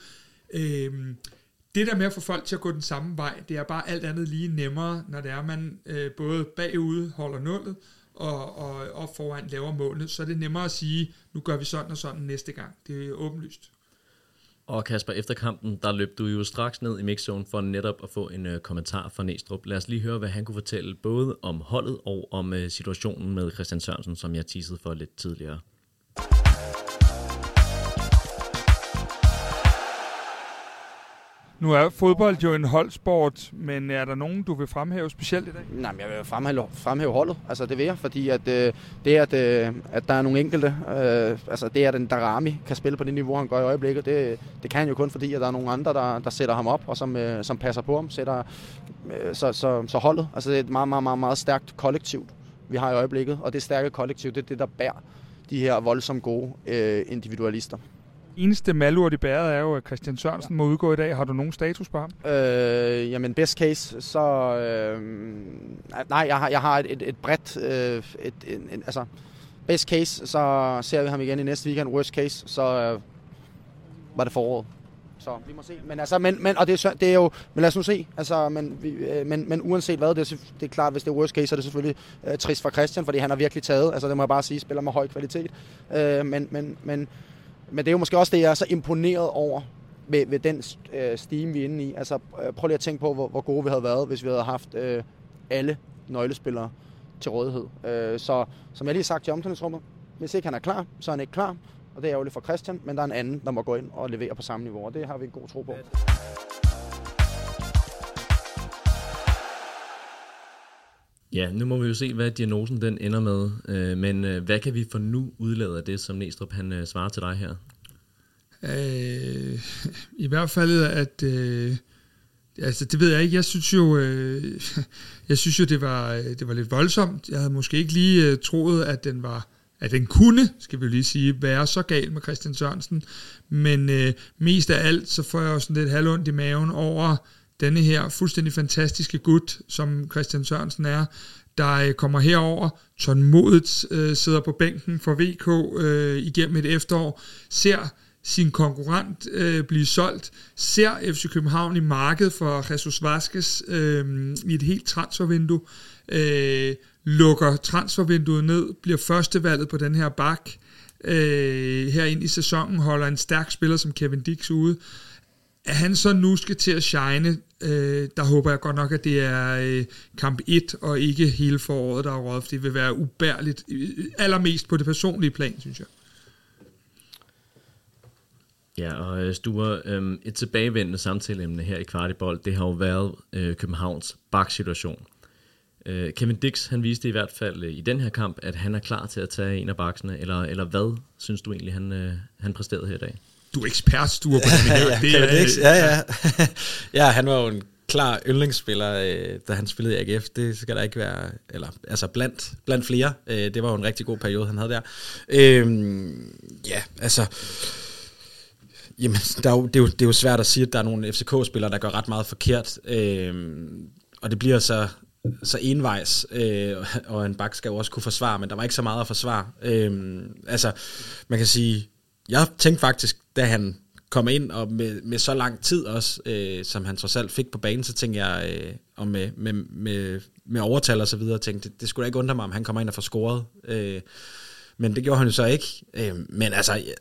øh, det der med at få folk til at gå den samme vej, det er bare alt andet lige nemmere, når det er, man øh, både bagude holder nullet, og, og, og foran laver målene, så er det nemmere at sige, nu gør vi sådan og sådan næste gang. Det er åbenlyst. Og Kasper, efter kampen, der løb du jo straks ned i mixzone for netop at få en øh, kommentar fra Næstrup. Lad os lige høre, hvad han kunne fortælle både om holdet og om øh, situationen med Christian Sørensen, som jeg teasede for lidt tidligere. Nu er fodbold jo en holdsport, men er der nogen, du vil fremhæve specielt i dag? Nej, men jeg vil fremhæve, fremhæve holdet. Altså det vil jeg, fordi at, øh, det, at, øh, at der er nogle enkelte, øh, altså det at den Darami kan spille på det niveau, han gør i øjeblikket, det, det kan han jo kun fordi, at der er nogle andre, der, der sætter ham op, og som, øh, som passer på ham. Sætter, øh, så, så, så holdet, altså det er et meget, meget, meget, meget stærkt kollektiv, vi har i øjeblikket, og det stærke kollektiv, det er det, der bærer de her voldsomt gode øh, individualister eneste malurt i bæret er jo, at Christian Sørensen må udgå i dag. Har du nogen status på ham? Øh, jamen, best case, så... Øh, nej, jeg har, jeg har et, et, et bredt... Øh, et, et, et, altså, best case, så ser vi ham igen i næste weekend. Worst case, så øh, var det foråret. Så vi må se. Men, altså, men, men, og det er, det er jo, men lad os nu se. Altså, men, vi, øh, men, men uanset hvad, det er, det er klart, hvis det er worst case, så er det selvfølgelig øh, trist for Christian, fordi han har virkelig taget, altså det må jeg bare sige, spiller med høj kvalitet. Øh, men, men, men men det er jo måske også det, jeg er så imponeret over ved, ved den øh, steam, vi er inde i. Altså, øh, prøv lige at tænke på, hvor, hvor gode vi havde været, hvis vi havde haft øh, alle nøglespillere til rådighed. Øh, så som jeg lige har sagt til omklædningsrummet, hvis ikke han er klar, så er han ikke klar. Og det er jo lidt for Christian, men der er en anden, der må gå ind og levere på samme niveau, og det har vi en god tro på. Ja, nu må vi jo se, hvad diagnosen den ender med. Øh, men øh, hvad kan vi for nu udlade af det, som Næstrup han øh, svarer til dig her? Øh, I hvert fald, at... Øh, altså, det ved jeg ikke. Jeg synes jo, øh, jeg synes jo det, var, det var lidt voldsomt. Jeg havde måske ikke lige øh, troet, at den var at den kunne, skal vi lige sige, være så gal med Christian Sørensen. Men øh, mest af alt, så får jeg jo sådan lidt halvondt i maven over denne her fuldstændig fantastiske gut, som Christian Sørensen er, der øh, kommer herover, tålmodigt øh, sidder på bænken for VK øh, igennem et efterår, ser sin konkurrent øh, blive solgt, ser FC København i markedet for Jesus Vasquez øh, i et helt transfervindue, øh, lukker transfervinduet ned, bliver førstevalget på den her bak, øh, her ind i sæsonen, holder en stærk spiller som Kevin Dix ude, at han så nu skal til at shine, øh, der håber jeg godt nok, at det er øh, kamp 1, og ikke hele foråret, der er råd, for det vil være ubærligt, øh, øh, allermest på det personlige plan, synes jeg. Ja, og øh, Sture, øh, et tilbagevendende samtaleemne her i Kvartibold, det har jo været øh, Københavns baksituation. Øh, Kevin Dix, han viste i hvert fald øh, i den her kamp, at han er klar til at tage en af baksene, eller, eller hvad synes du egentlig, han, øh, han præsterede her i dag? Du er ekspertstuer på det her. ja, det er, ja, ja. ja, han var jo en klar yndlingsspiller, øh, da han spillede i AGF. Det skal der ikke være, eller altså blandt, blandt flere. Øh, det var jo en rigtig god periode, han havde der. Øh, ja, altså... Jamen, der er jo, det, er jo, det er jo svært at sige, at der er nogle FCK-spillere, der gør ret meget forkert. Øh, og det bliver så, så envejs, øh, og en bak skal jo også kunne forsvare, men der var ikke så meget at forsvare. Øh, altså, man kan sige, jeg tænkte faktisk, da han kom ind, og med, med så lang tid også, øh, som han trods alt fik på banen, så tænkte jeg, øh, og med, med, med, med overtal og så videre, tænkte, det, det skulle da ikke undre mig, om han kommer ind og får scoret. Øh, men det gjorde han jo så ikke. Øh, men altså, jeg,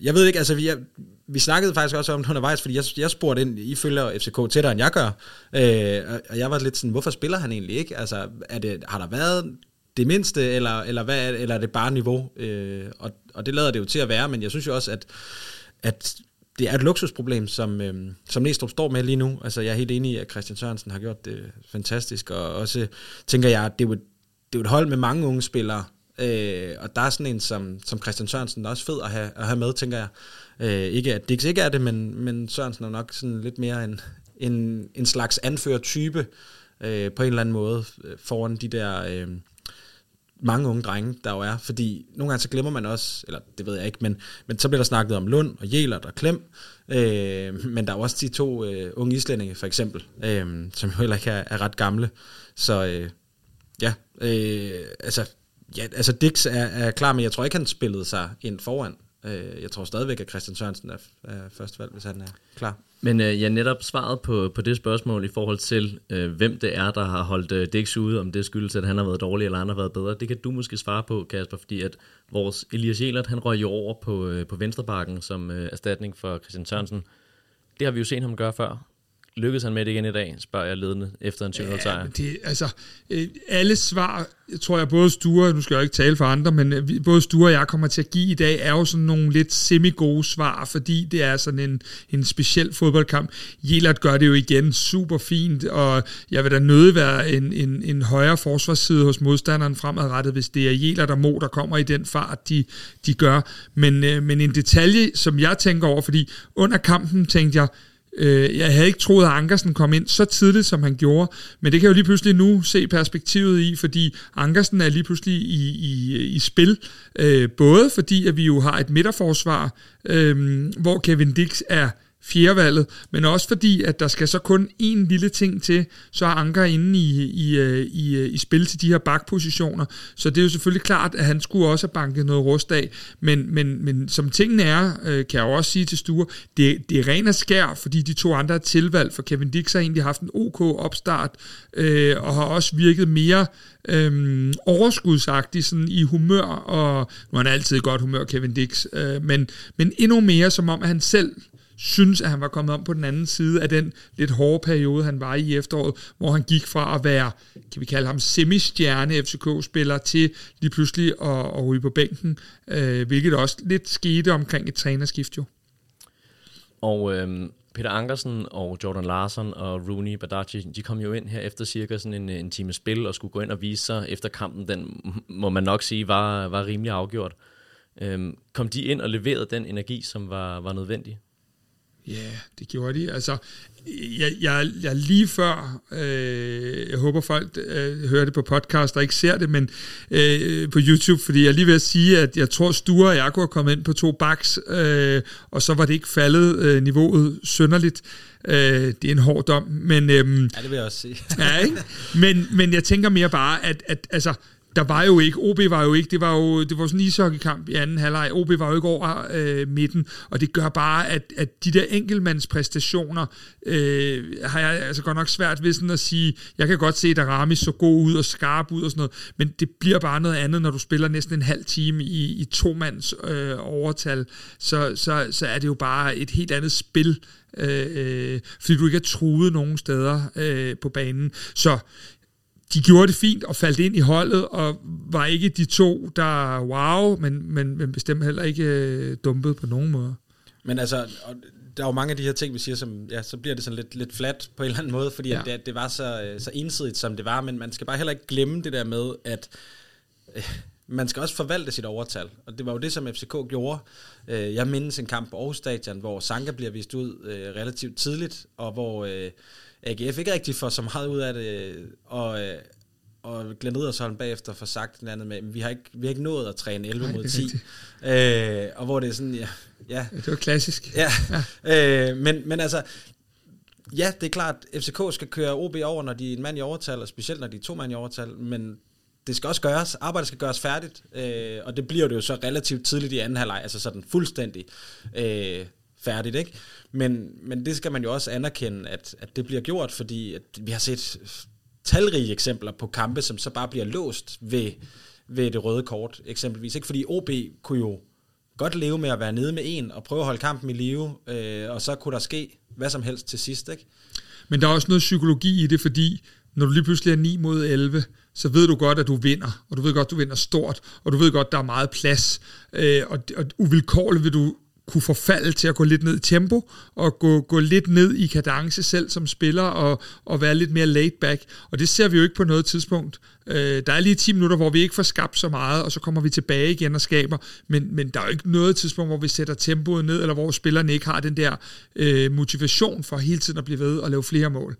jeg ved ikke, altså vi, jeg, vi snakkede faktisk også om det undervejs, fordi jeg, jeg spurgte ind, I følger FCK tættere end jeg gør, øh, og jeg var lidt sådan, hvorfor spiller han egentlig ikke? Altså, er det, har der været det mindste, eller, eller, hvad er, det, eller er det bare niveau? Øh, og, og det lader det jo til at være, men jeg synes jo også, at, at det er et luksusproblem, som, øh, som Næstrup står med lige nu. Altså, jeg er helt enig i, at Christian Sørensen har gjort det fantastisk, og også tænker jeg, at det er jo, det er jo et hold med mange unge spillere, øh, og der er sådan en som, som Christian Sørensen, der er også fed at have, at have med, tænker jeg. Øh, ikke at Dix ikke er det, men, men Sørensen er nok sådan lidt mere en, en, en slags anfører-type øh, på en eller anden måde øh, foran de der... Øh, mange unge drenge, der jo er, fordi nogle gange så glemmer man også, eller det ved jeg ikke, men, men så bliver der snakket om Lund og Jelert og Klem, øh, men der er også de to øh, unge islændinge for eksempel, øh, som jo heller ikke er, er ret gamle, så øh, ja, øh, altså, ja, altså Dix er, er klar, men jeg tror ikke, han spillede sig ind foran. Øh, jeg tror stadigvæk, at Christian Sørensen er, er første valg, hvis han er klar. Men øh, jeg netop svaret på, på det spørgsmål i forhold til, øh, hvem det er, der har holdt øh, Dix ude, om det skyldes, at han har været dårlig, eller han har været bedre. Det kan du måske svare på, Kasper, fordi at vores Elias Jelert, han røg jo over på, øh, på venstrebakken som øh, erstatning for Christian Sørensen. Det har vi jo set ham gøre før. Lykkedes han med det igen i dag, spørger jeg ledende efter en 20 sejr. Ja, det, altså, øh, alle svar, jeg tror jeg både Sture, nu skal jeg ikke tale for andre, men øh, både Sture og jeg kommer til at give i dag, er jo sådan nogle lidt semi-gode svar, fordi det er sådan en, en speciel fodboldkamp. Jelert gør det jo igen super fint, og jeg vil da nødig være en, en, en højere forsvarsside hos modstanderen fremadrettet, hvis det er Jelert og Mo, der kommer i den fart, de, de gør. Men, øh, men en detalje, som jeg tænker over, fordi under kampen tænkte jeg, Øh, jeg havde ikke troet, at Ankersen kom ind så tidligt, som han gjorde, men det kan jeg jo lige pludselig nu se perspektivet i, fordi Ankersen er lige pludselig i, i, i spil, øh, både fordi, at vi jo har et midterforsvar, øh, hvor Kevin Dix er fjerdevalget, men også fordi, at der skal så kun en lille ting til, så er Anker inde i, i, øh, i, øh, i spil til de her bakpositioner. Så det er jo selvfølgelig klart, at han skulle også have banket noget rust af, men, men, men som tingene er, øh, kan jeg jo også sige til Sture, det, det er ren og skær, fordi de to andre er tilvalgt, for Kevin Dix har egentlig haft en OK opstart, øh, og har også virket mere øhm, overskudsagtig sådan i humør, og nu er han altid i godt humør, Kevin Dix, øh, men, men endnu mere som om, at han selv synes, at han var kommet om på den anden side af den lidt hårde periode, han var i i efteråret, hvor han gik fra at være, kan vi kalde ham, semistjerne FCK-spiller til lige pludselig at, at ryge på bænken, øh, hvilket også lidt skete omkring et trænerskift jo. Og øh, Peter Ankersen og Jordan Larsen og Rooney Badaji, de kom jo ind her efter cirka sådan en, en time spil og skulle gå ind og vise sig efter kampen. Den må man nok sige var, var rimelig afgjort. Øhm, kom de ind og leverede den energi, som var, var nødvendig? Ja, det gjorde de. Altså, jeg, jeg, jeg lige før, øh, jeg håber folk øh, hører det på podcast og ikke ser det, men øh, på YouTube, fordi jeg lige vil sige, at jeg tror, Sture og jeg kunne have kommet ind på to baks, øh, og så var det ikke faldet øh, niveauet synderligt. Øh, det er en hård dom, men... Øh, ja, det vil jeg også sige. ja, ikke? Men, men jeg tænker mere bare, at, at altså, der var jo ikke, OB var jo ikke, det var jo det var sådan en ishockeykamp i anden halvleg, OB var jo ikke over øh, midten, og det gør bare, at, at de der enkeltmandspræstationer, øh, har jeg altså godt nok svært ved sådan at sige, jeg kan godt se, at Aramis så god ud og skarp ud og sådan noget, men det bliver bare noget andet, når du spiller næsten en halv time i, i to mands øh, overtal, så, så, så er det jo bare et helt andet spil, øh, øh fordi du ikke er truet nogen steder øh, på banen. Så de gjorde det fint og faldt ind i holdet, og var ikke de to, der wow, men, men, men bestemt heller ikke øh, dumpet på nogen måde. Men altså, der er jo mange af de her ting, vi siger, som, ja, så bliver det sådan lidt, lidt flat på en eller anden måde, fordi ja. at det, det var så, øh, så ensidigt, som det var, men man skal bare heller ikke glemme det der med, at øh, man skal også forvalte sit overtal, og det var jo det, som FCK gjorde. Øh, jeg mindes en kamp på Aarhus Stadion, hvor Sanka bliver vist ud øh, relativt tidligt, og hvor øh, AGF ikke rigtig får så meget ud af det, og, øh, og Glenn Riddersholm bagefter får sagt den andet med, vi har ikke, vi har ikke nået at træne 11 Nej, mod 10. Øh, og hvor det er sådan, ja, ja. Det var klassisk. Ja, ja. Øh, men, men altså, ja, det er klart, FCK skal køre OB over, når de er en mand i overtal, og specielt når de er to mand i overtal, men det skal også gøres, arbejdet skal gøres færdigt, øh, og det bliver det jo så relativt tidligt i anden halvleg, altså sådan fuldstændig øh, færdigt, ikke? Men, men det skal man jo også anerkende, at, at det bliver gjort, fordi at vi har set talrige eksempler på kampe, som så bare bliver låst ved, ved det røde kort, eksempelvis. Ikke? Fordi OB kunne jo godt leve med at være nede med en, og prøve at holde kampen i live, øh, og så kunne der ske hvad som helst til sidst. Ikke? Men der er også noget psykologi i det, fordi når du lige pludselig er 9 mod 11, så ved du godt, at du vinder, og du ved godt, at du vinder stort, og du ved godt, at der er meget plads, øh, og, og uvilkårligt vil du kunne forfalde til at gå lidt ned i tempo, og gå, gå lidt ned i kadence selv som spiller, og, og være lidt mere laid back. Og det ser vi jo ikke på noget tidspunkt. Øh, der er lige 10 minutter, hvor vi ikke får skabt så meget, og så kommer vi tilbage igen og skaber, men, men der er jo ikke noget tidspunkt, hvor vi sætter tempoet ned, eller hvor spillerne ikke har den der øh, motivation for hele tiden at blive ved og lave flere mål.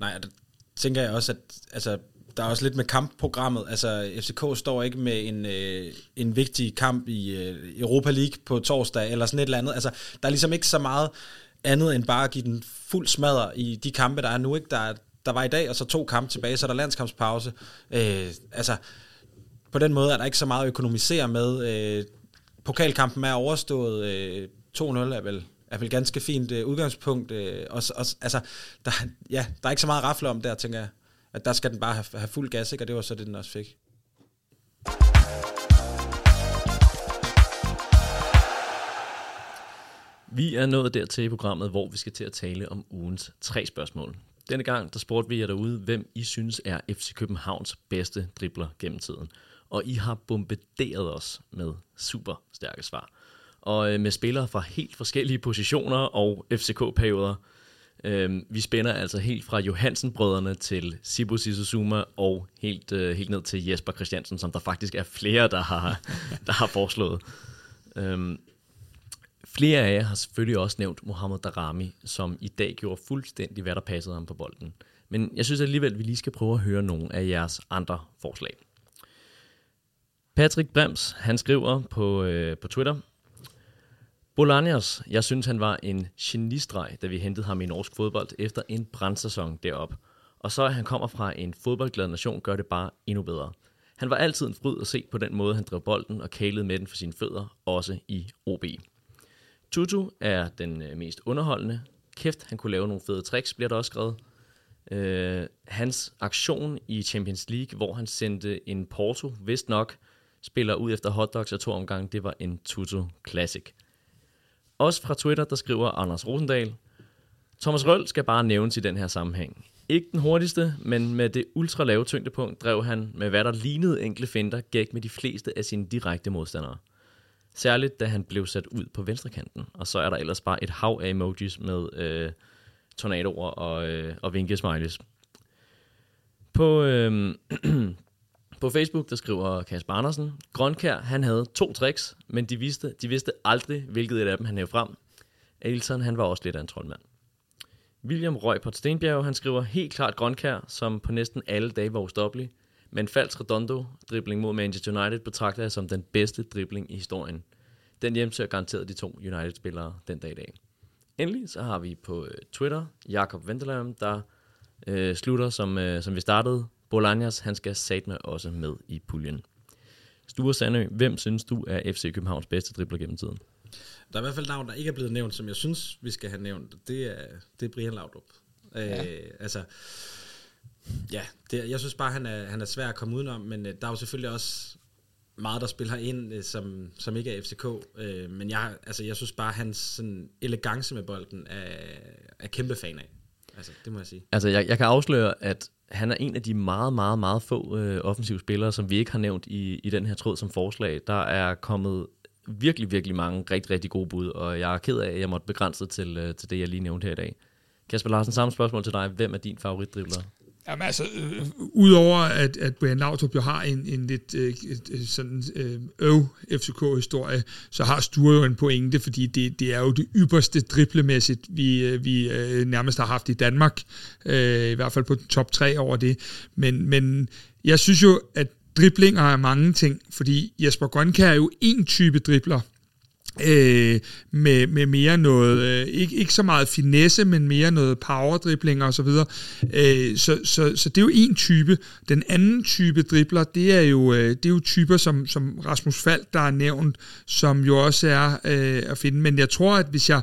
Nej, der tænker jeg også, at altså, der er også lidt med kampprogrammet. Altså, FCK står ikke med en, øh, en vigtig kamp i øh, Europa League på torsdag, eller sådan et eller andet. Altså, der er ligesom ikke så meget andet end bare at give den fuld smadder i de kampe, der er nu. Ikke? Der, der var i dag, og så to kampe tilbage, så er der landskampspause. Øh, altså, på den måde er der ikke så meget at økonomisere med. Øh, pokalkampen er overstået. Øh, 2-0 er vel er vel ganske fint øh, udgangspunkt. Øh, og, og, altså, der, ja, der er ikke så meget at rafle om der, tænker jeg at der skal den bare have, have fuld gas, ikke? og det var så det, den også fik. Vi er nået dertil i programmet, hvor vi skal til at tale om ugens tre spørgsmål. Denne gang der spurgte vi jer derude, hvem I synes er FC Københavns bedste dribler gennem tiden. Og I har bombarderet os med super stærke svar. Og øh, med spillere fra helt forskellige positioner og FCK-perioder. Øhm, vi spænder altså helt fra Johansen-brødrene til Sibu Sisuzuma og helt, øh, helt ned til Jesper Christiansen, som der faktisk er flere, der har, der har foreslået. Øhm, flere af jer har selvfølgelig også nævnt Mohamed Darami, som i dag gjorde fuldstændig, hvad der passede ham på bolden. Men jeg synes alligevel, at vi lige skal prøve at høre nogle af jeres andre forslag. Patrick Brems, han skriver på, øh, på Twitter, Bolanias, jeg synes han var en genistreg, da vi hentede ham i norsk fodbold efter en brandsæson derop. Og så at han kommer fra en fodboldglad nation, gør det bare endnu bedre. Han var altid en fryd at se på den måde, han drev bolden og kælede med den for sine fødder, også i OB. Tutu er den øh, mest underholdende. Kæft, han kunne lave nogle fede tricks, bliver der også skrevet. Uh, hans aktion i Champions League, hvor han sendte en Porto, vist nok, spiller ud efter hotdogs og to omgang, det var en Tutu Classic. Også fra Twitter, der skriver Anders Rosendal, Thomas Røll skal bare nævnes i den her sammenhæng. Ikke den hurtigste, men med det ultra lave tyngdepunkt drev han med hvad der lignede enkle finder gæk med de fleste af sine direkte modstandere. Særligt da han blev sat ud på venstrekanten, og så er der ellers bare et hav af emojis med øh, tornadoer og, øh, og vinkesmileys. På, øh, på Facebook, der skriver Kasper Andersen, Grønkær, han havde to tricks, men de vidste, de vidste aldrig, hvilket et af dem han hævde frem. Ailton, han var også lidt af en troldmand. William Røg på Stenbjerg, han skriver helt klart Grønkær, som på næsten alle dage var ustoppelig. Men falsk redondo dribling mod Manchester United betragter jeg som den bedste dribling i historien. Den hjemsøger garanteret de to United-spillere den dag i dag. Endelig så har vi på øh, Twitter Jakob Vendeløm, der øh, slutter, som, øh, som vi startede, Bolaños, han skal satme også med i puljen. Sture Sandø, hvem synes du er FC Københavns bedste dribler gennem tiden? Der er i hvert fald navn, der ikke er blevet nævnt, som jeg synes, vi skal have nævnt. Det er, det er Brian Laudrup. Ja. Øh, altså, ja, det, jeg synes bare, han er, han er svær at komme udenom, men øh, der er jo selvfølgelig også meget, der spiller ind, øh, som, som ikke er FCK. Øh, men jeg, altså, jeg synes bare, hans sådan, elegance med bolden er, er kæmpe fan af. Altså, det må jeg sige. Altså, jeg, jeg kan afsløre, at han er en af de meget, meget, meget få øh, offensive spillere, som vi ikke har nævnt i, i den her tråd som forslag. Der er kommet virkelig, virkelig mange rigtig, rigtig gode bud, og jeg er ked af, at jeg måtte begrænse til, øh, til det, jeg lige nævnte her i dag. Kasper Larsen, samme spørgsmål til dig. Hvem er din favoritdribler? Jamen altså, øh, udover at, at Brian Laudrup jo har en, en lidt øh, sådan øh, øv FCK-historie, så har Sture jo en pointe, fordi det, det er jo det ypperste driblemæssigt, vi, øh, vi øh, nærmest har haft i Danmark, øh, i hvert fald på top 3 over det. Men, men jeg synes jo, at driblinger er mange ting, fordi Jesper Grønkær er jo en type dribler, øh, med, med mere noget, øh, ikke, ikke så meget finesse, men mere noget powerdribling og så videre. Øh, så, så, så det er jo en type. Den anden type dribler, det er jo, øh, det er jo typer som, som Rasmus Fald, der er nævnt, som jo også er øh, at finde. Men jeg tror, at hvis jeg,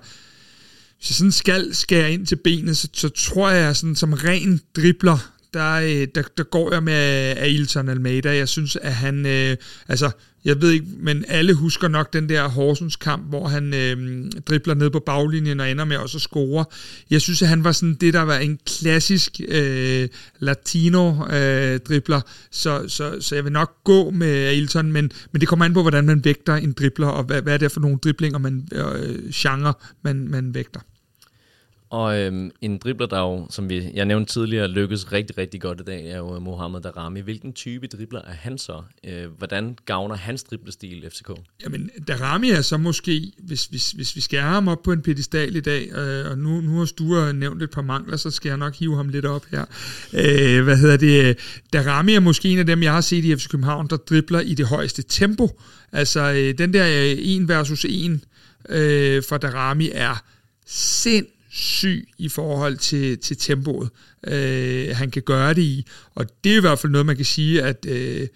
hvis jeg sådan skal skære ind til benet, så, så tror jeg sådan som ren dribler, der, øh, der, der går jeg med øh, Ailton Almeida. Jeg synes, at han, øh, altså, jeg ved ikke, men alle husker nok den der Horsens kamp, hvor han øh, dribler ned på baglinjen og ender med også at score. Jeg synes, at han var sådan det, der var en klassisk øh, latino-dribler, øh, så, så, så jeg vil nok gå med Ailton, men, men det kommer an på, hvordan man vægter en dribler, og hvad, hvad er det for nogle driblinger, man, øh, genre, man, man vægter. Og øhm, en dribler, der jo, som vi, jeg nævnte tidligere, lykkes rigtig, rigtig godt i dag, er jo øh, Mohamed Darami. Hvilken type dribler er han så? Øh, hvordan gavner hans driblestil FCK? Jamen, Darami er så måske, hvis, hvis, hvis vi skal have ham op på en pedestal i dag, øh, og nu, nu har Sture nævnt et par mangler, så skal jeg nok hive ham lidt op her. Øh, hvad hedder det? Darami er måske en af dem, jeg har set i FC København, der dribler i det højeste tempo. Altså, øh, den der øh, 1 versus 1 øh, for Darami er sind syg i forhold til, til tempoet, øh, han kan gøre det i. Og det er i hvert fald noget, man kan sige, at øh,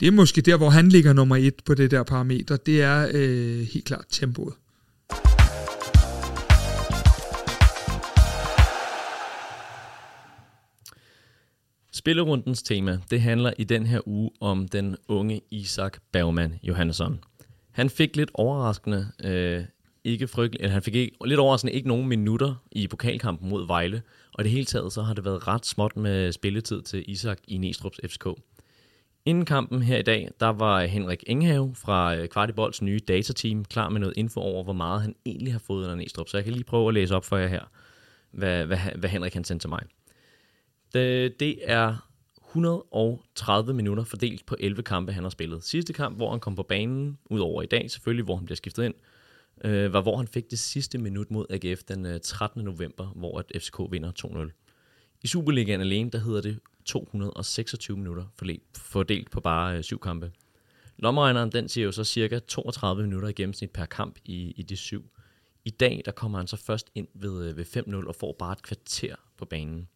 det er måske der, hvor han ligger nummer et på det der parameter. Det er øh, helt klart tempoet. Spillerundens tema, det handler i den her uge om den unge Isak Bergman Johansson. Han fik lidt overraskende øh, ikke frygtelig, han fik ikke, lidt overraskende ikke nogen minutter i pokalkampen mod Vejle, og det hele taget så har det været ret småt med spilletid til Isak i Næstrup's FCK. Inden kampen her i dag, der var Henrik Enghave fra øh, Kvartibolds nye datateam klar med noget info over, hvor meget han egentlig har fået under Næstrup. Så jeg kan lige prøve at læse op for jer her, hvad, hvad, hvad Henrik han sendte til mig. Det, det er 130 minutter fordelt på 11 kampe, han har spillet. Sidste kamp, hvor han kom på banen, udover i dag selvfølgelig, hvor han bliver skiftet ind, øh, var hvor han fik det sidste minut mod AGF den øh, 13. november, hvor at FCK vinder 2-0. I Superligaen alene, der hedder det 226 minutter fordelt på bare øh, syv kampe. Lommeregneren, den siger jo så cirka 32 minutter i gennemsnit per kamp i, i de syv. I dag, der kommer han så først ind ved, øh, ved 5-0 og får bare et kvarter på banen.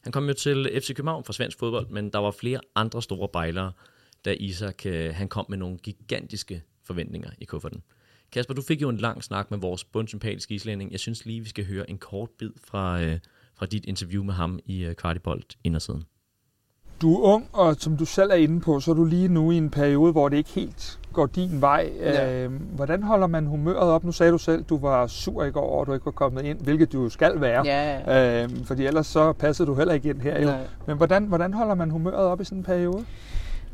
Han kom jo til FC København for svensk fodbold, men der var flere andre store bejlere, da Isak øh, han kom med nogle gigantiske forventninger i kufferten. Kasper, du fik jo en lang snak med vores bundsympatiske islænding. Jeg synes lige, vi skal høre en kort bid fra, øh, fra dit interview med ham i øh, Kvartibolt indersiden. Du er ung, og som du selv er inde på, så er du lige nu i en periode, hvor det ikke helt går din vej. Ja. Øh, hvordan holder man humøret op? Nu sagde du selv, du var sur i går at du ikke var kommet ind, hvilket du skal være. Ja, ja. Øh, fordi ellers så passede du heller ikke ind her. Jo. Men hvordan, hvordan holder man humøret op i sådan en periode?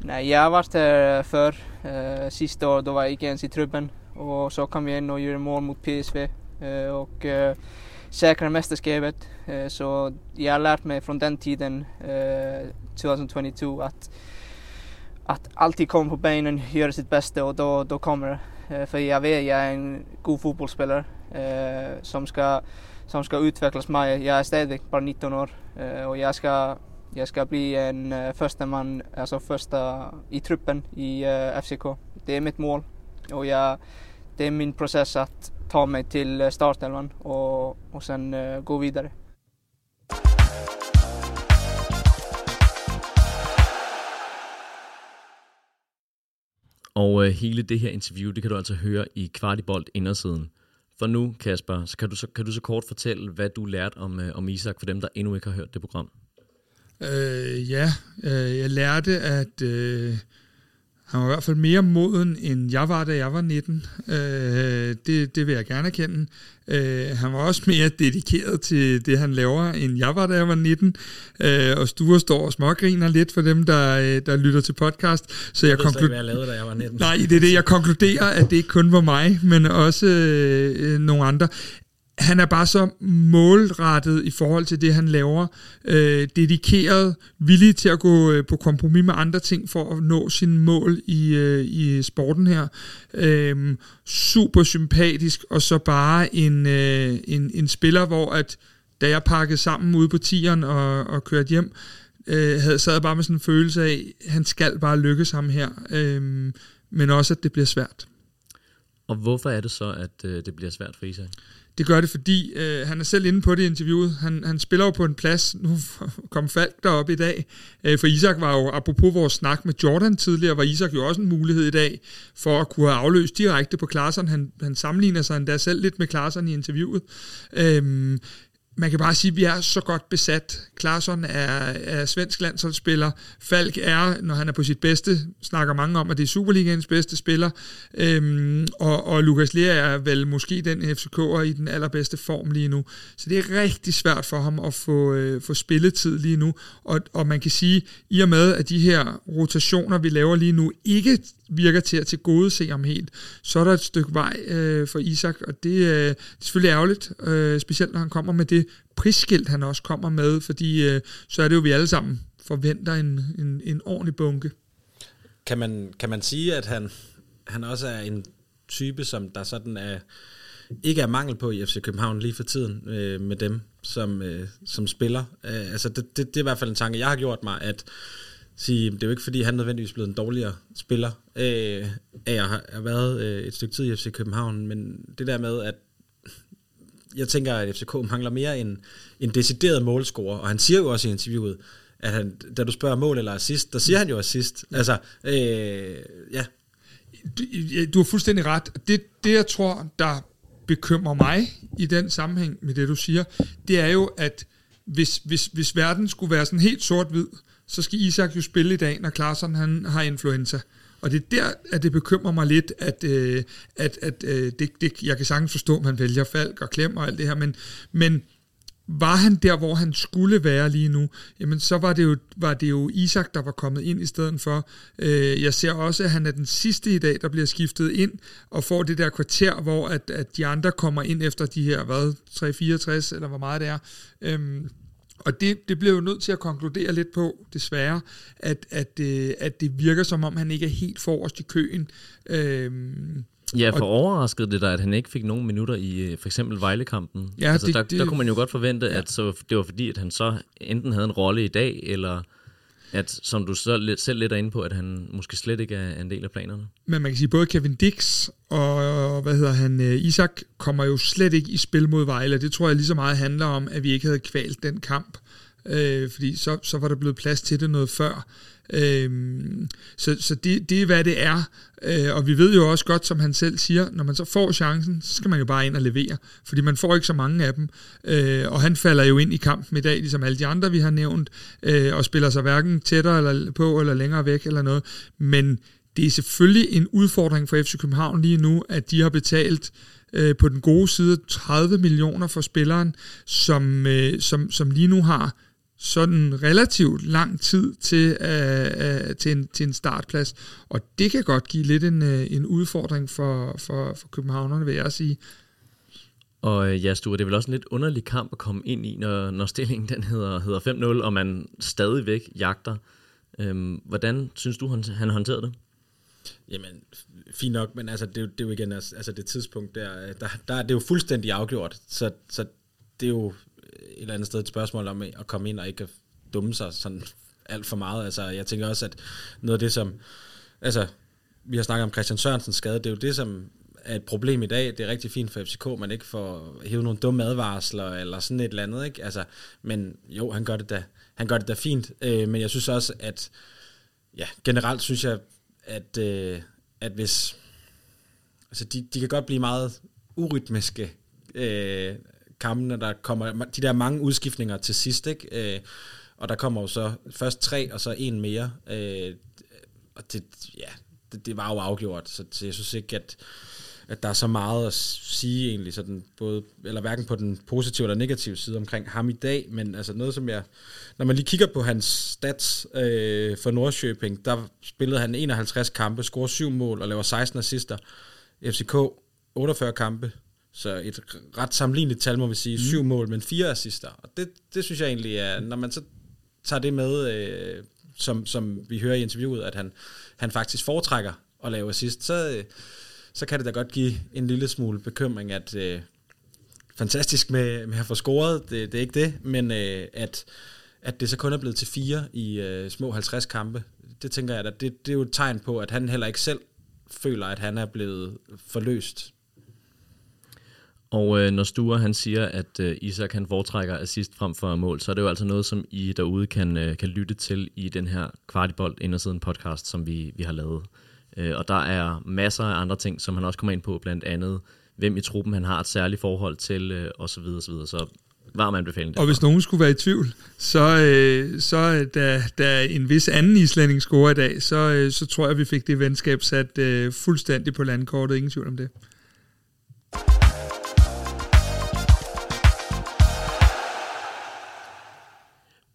Nej, jeg har været her før. Uh, sidste år, der var jeg ikke ens i truppen. Och så kom vi in och gjorde mål mot PSV eh, och eh, säkrade mästerskapet. Eh, så jag har lärt mig från den tiden, eh, 2022, att, att alltid komma på benen, göra sitt bästa och då, då kommer det. Eh, för jag vet, jag är en god fotbollsspelare eh, som ska, som ska utvecklas mer. Jag är stadig bara 19 år och jag ska jag ska bli en eh, första man, alltså första i truppen i eh, FCK. Det är mitt mål och jag, det är min process att ta mig till eh, startelvan och, och sen uh, gå vidare. Og øh, hele det her interview, det kan du altså høre i Kvartibolt indersiden. For nu, Kasper, så kan du så, kan du så kort fortælle, hvad du lærte om, øh, om Isak, for dem, der endnu ikke har hørt det program? Øh, ja, øh, jeg lærte, at... Øh Han var i hvert fald mere moden, end jeg var, da jeg var 19. Øh, det, det vil jeg gerne erkende. Øh, han var også mere dedikeret til det, han laver, end jeg var, da jeg var 19. Øh, og Sture står og smågriner lidt for dem, der, øh, der lytter til podcast. Så jeg, jeg slet ikke, jeg lavede, da jeg var 19. Nej, det er det, jeg konkluderer, at det ikke kun var mig, men også øh, nogle andre han er bare så målrettet i forhold til det, han laver. Øh, dedikeret, villig til at gå øh, på kompromis med andre ting for at nå sine mål i, øh, i sporten her. Øh, super sympatisk, og så bare en, øh, en, en spiller, hvor at da jeg pakkede sammen ude på tieren og, og kørte hjem, øh, havde, sad jeg bare med sådan en følelse af, at han skal bare lykkes ham her. Øh, men også, at det bliver svært. Og hvorfor er det så, at øh, det bliver svært for Isak? Det gør det, fordi øh, han er selv inde på det interviewet. Han, han spiller jo på en plads. Nu kom Falk derop i dag. Øh, for Isak var jo, apropos vores snak med Jordan tidligere, var Isak jo også en mulighed i dag for at kunne have afløst direkte på klasserne. Han, han sammenligner sig endda selv lidt med klasserne i interviewet. Øh, man kan bare sige, at vi er så godt besat. Klarsson er, er svensk landsholdsspiller. Falk er, når han er på sit bedste, snakker mange om, at det er Superligaens bedste spiller. Øhm, og, og Lukas Lea er vel måske den FCK'er i den allerbedste form lige nu. Så det er rigtig svært for ham at få, øh, få spilletid lige nu. Og, og man kan sige, i og med, at de her rotationer, vi laver lige nu, ikke virker til at til gode se ham helt, så er der et stykke vej øh, for Isak, og det, øh, det er selvfølgelig ærgerligt, øh, specielt når han kommer med det prisskilt, han også kommer med, fordi øh, så er det jo, vi alle sammen forventer en, en, en ordentlig bunke. Kan man, kan man sige, at han, han også er en type, som der sådan er, ikke er mangel på i FC København lige for tiden øh, med dem, som, øh, som spiller. Øh, altså det, det, det er i hvert fald en tanke, jeg har gjort mig, at sige, det er jo ikke fordi, han nødvendigvis er blevet en dårligere spiller øh, at have været øh, et stykke tid i FC København, men det der med, at jeg tænker, at FCK mangler mere en, en decideret målscorer, og han siger jo også i interviewet, at han, da du spørger mål eller assist, der siger han jo assist. Altså, øh, ja. Du, du har fuldstændig ret. Det, det, jeg tror, der bekymrer mig i den sammenhæng med det, du siger, det er jo, at hvis, hvis, hvis verden skulle være sådan helt sort-hvid, så skal Isak jo spille i dag, når Klaarsson han har influenza. Og det er der, at det bekymrer mig lidt, at, øh, at, at øh, det, det, jeg kan sagtens forstå, at man vælger Falk og Klem og alt det her, men, men var han der, hvor han skulle være lige nu, jamen så var det jo, var det jo Isak, der var kommet ind i stedet for. Øh, jeg ser også, at han er den sidste i dag, der bliver skiftet ind og får det der kvarter, hvor at, at de andre kommer ind efter de her, hvad, 3,64 eller hvor meget det er. Øh, og det, det bliver jo nødt til at konkludere lidt på, desværre, at, at, øh, at det virker som om, han ikke er helt forrest i køen. Øhm, Ja, for og, overraskede det dig, at han ikke fik nogen minutter i øh, for eksempel Vejlekampen. Ja, altså, det, der, det, der kunne man jo godt forvente, ja. at så, det var fordi, at han så enten havde en rolle i dag, eller at, som du så selv lidt er inde på, at han måske slet ikke er en del af planerne. Men man kan sige, både Kevin Dix og, hvad hedder han, øh, Isak kommer jo slet ikke i spil mod Vejle. Det tror jeg lige så meget handler om, at vi ikke havde kvalt den kamp. Øh, fordi så, så var der blevet plads til det noget før. Øh, så så det, det er, hvad det er. Øh, og vi ved jo også godt, som han selv siger, når man så får chancen, så skal man jo bare ind og levere, fordi man får ikke så mange af dem. Øh, og han falder jo ind i kampen i dag, ligesom alle de andre, vi har nævnt, øh, og spiller sig hverken tættere eller på eller længere væk eller noget. Men det er selvfølgelig en udfordring for FC København lige nu, at de har betalt øh, på den gode side 30 millioner for spilleren, som, øh, som, som lige nu har sådan relativt lang tid til, øh, øh, til, en, til en startplads. Og det kan godt give lidt en, øh, en udfordring for, for, for københavnerne, vil jeg sige. Og øh, ja, Sture, det er vel også en lidt underlig kamp at komme ind i, når, når stillingen den hedder, hedder 5-0, og man stadigvæk jagter. Øhm, hvordan synes du, han, han håndterede det? Jamen, fint nok, men altså, det, er jo, det er jo igen, altså, altså det tidspunkt, der, der, der, det er jo fuldstændig afgjort, så, så det er jo et eller andet sted et spørgsmål om at komme ind og ikke dumme sig sådan alt for meget. Altså, jeg tænker også, at noget af det, som... Altså, vi har snakket om Christian Sørensens skade, det er jo det, som er et problem i dag. Det er rigtig fint for FCK, man ikke får hævet nogle dumme advarsler eller sådan et eller andet. Ikke? Altså, men jo, han gør det da, han gør det da fint. Øh, men jeg synes også, at ja, generelt synes jeg, at, øh, at hvis... Altså, de, de kan godt blive meget urytmiske, øh, kampene, der kommer de der mange udskiftninger til sidst, ikke? Øh, og der kommer jo så først tre, og så en mere. Øh, og det, ja, det, det var jo afgjort, så, så jeg synes ikke, at, at der er så meget at sige egentlig, sådan både, eller hverken på den positive eller negative side omkring ham i dag, men altså noget, som jeg, når man lige kigger på hans stats øh, for Nordsjøping, der spillede han 51 kampe, scorede 7 mål og laver 16 assister. FCK 48 kampe, så et ret sammenligneligt tal, må vi sige. Mm. Syv mål, men fire assister. Og det, det synes jeg egentlig er, når man så tager det med, øh, som, som vi hører i interviewet, at han, han faktisk foretrækker at lave assist, så, øh, så kan det da godt give en lille smule bekymring, at øh, fantastisk med, med at få scoret, det, det er ikke det, men øh, at, at det så kun er blevet til fire i øh, små 50 kampe, det tænker jeg, at det, det er jo et tegn på, at han heller ikke selv føler, at han er blevet forløst og øh, når Sture han siger, at øh, Isak han foretrækker assist frem for mål, så er det jo altså noget, som I derude kan, øh, kan lytte til i den her Kvartibold Indersiden podcast, som vi, vi har lavet. Øh, og der er masser af andre ting, som han også kommer ind på, blandt andet hvem i truppen han har et særligt forhold til, øh, osv. osv. Så varm anbefaling. Og hvis nogen skulle være i tvivl, så, øh, så da, da en vis anden islænding scorer i dag, så, øh, så tror jeg, vi fik det venskab sat øh, fuldstændig på landkortet. Ingen tvivl om det.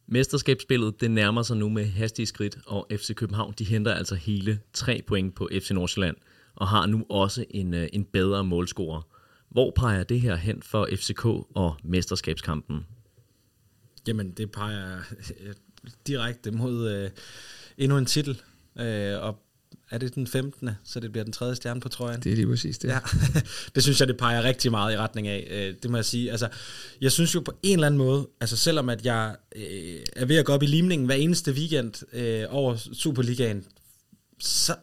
Mesterskabsspillet det nærmer sig nu med hastige skridt, og FC København de henter altså hele tre point på FC Nordsjælland, og har nu også en, øh, en bedre målscorer. Hvor peger det her hen for FCK og mesterskabskampen? Jamen, det peger øh, direkte mod øh, endnu en titel, øh, og er det den 15. så det bliver den tredje stjerne på trøjen. Det er lige præcis det. Ja, det synes jeg, det peger rigtig meget i retning af. Øh, det må jeg sige. Altså, jeg synes jo på en eller anden måde, altså selvom at jeg øh, er ved at gå op i limningen hver eneste weekend øh, over Superligaen, så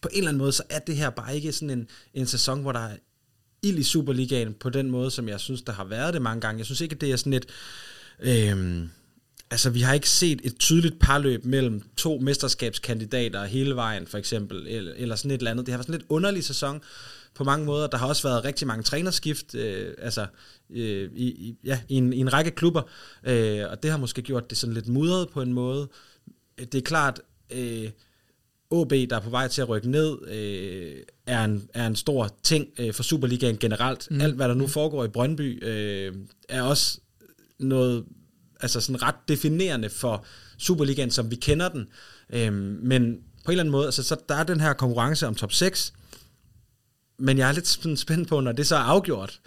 på en eller anden måde, så er det her bare ikke sådan en, en sæson, hvor der er ild i Superligaen på den måde, som jeg synes, der har været det mange gange. Jeg synes ikke, at det er sådan et... Øh, altså vi har ikke set et tydeligt parløb mellem to mesterskabskandidater hele vejen, for eksempel, eller, eller sådan et eller andet. Det har været sådan lidt underlig sæson på mange måder. Der har også været rigtig mange trænerskift, øh, altså øh, i, i, ja, i, en, i en række klubber, øh, og det har måske gjort det sådan lidt mudret på en måde. Det er klart, øh, OB, der er på vej til at rykke ned, øh, er, en, er en stor ting øh, for Superligaen generelt. Mm. Alt, hvad der nu foregår i Brøndby, øh, er også noget altså sådan ret definerende for Superligaen, som vi kender den. Øhm, men på en eller anden måde, altså, så der er den her konkurrence om top 6, men jeg er lidt spændt på, når det så er afgjort,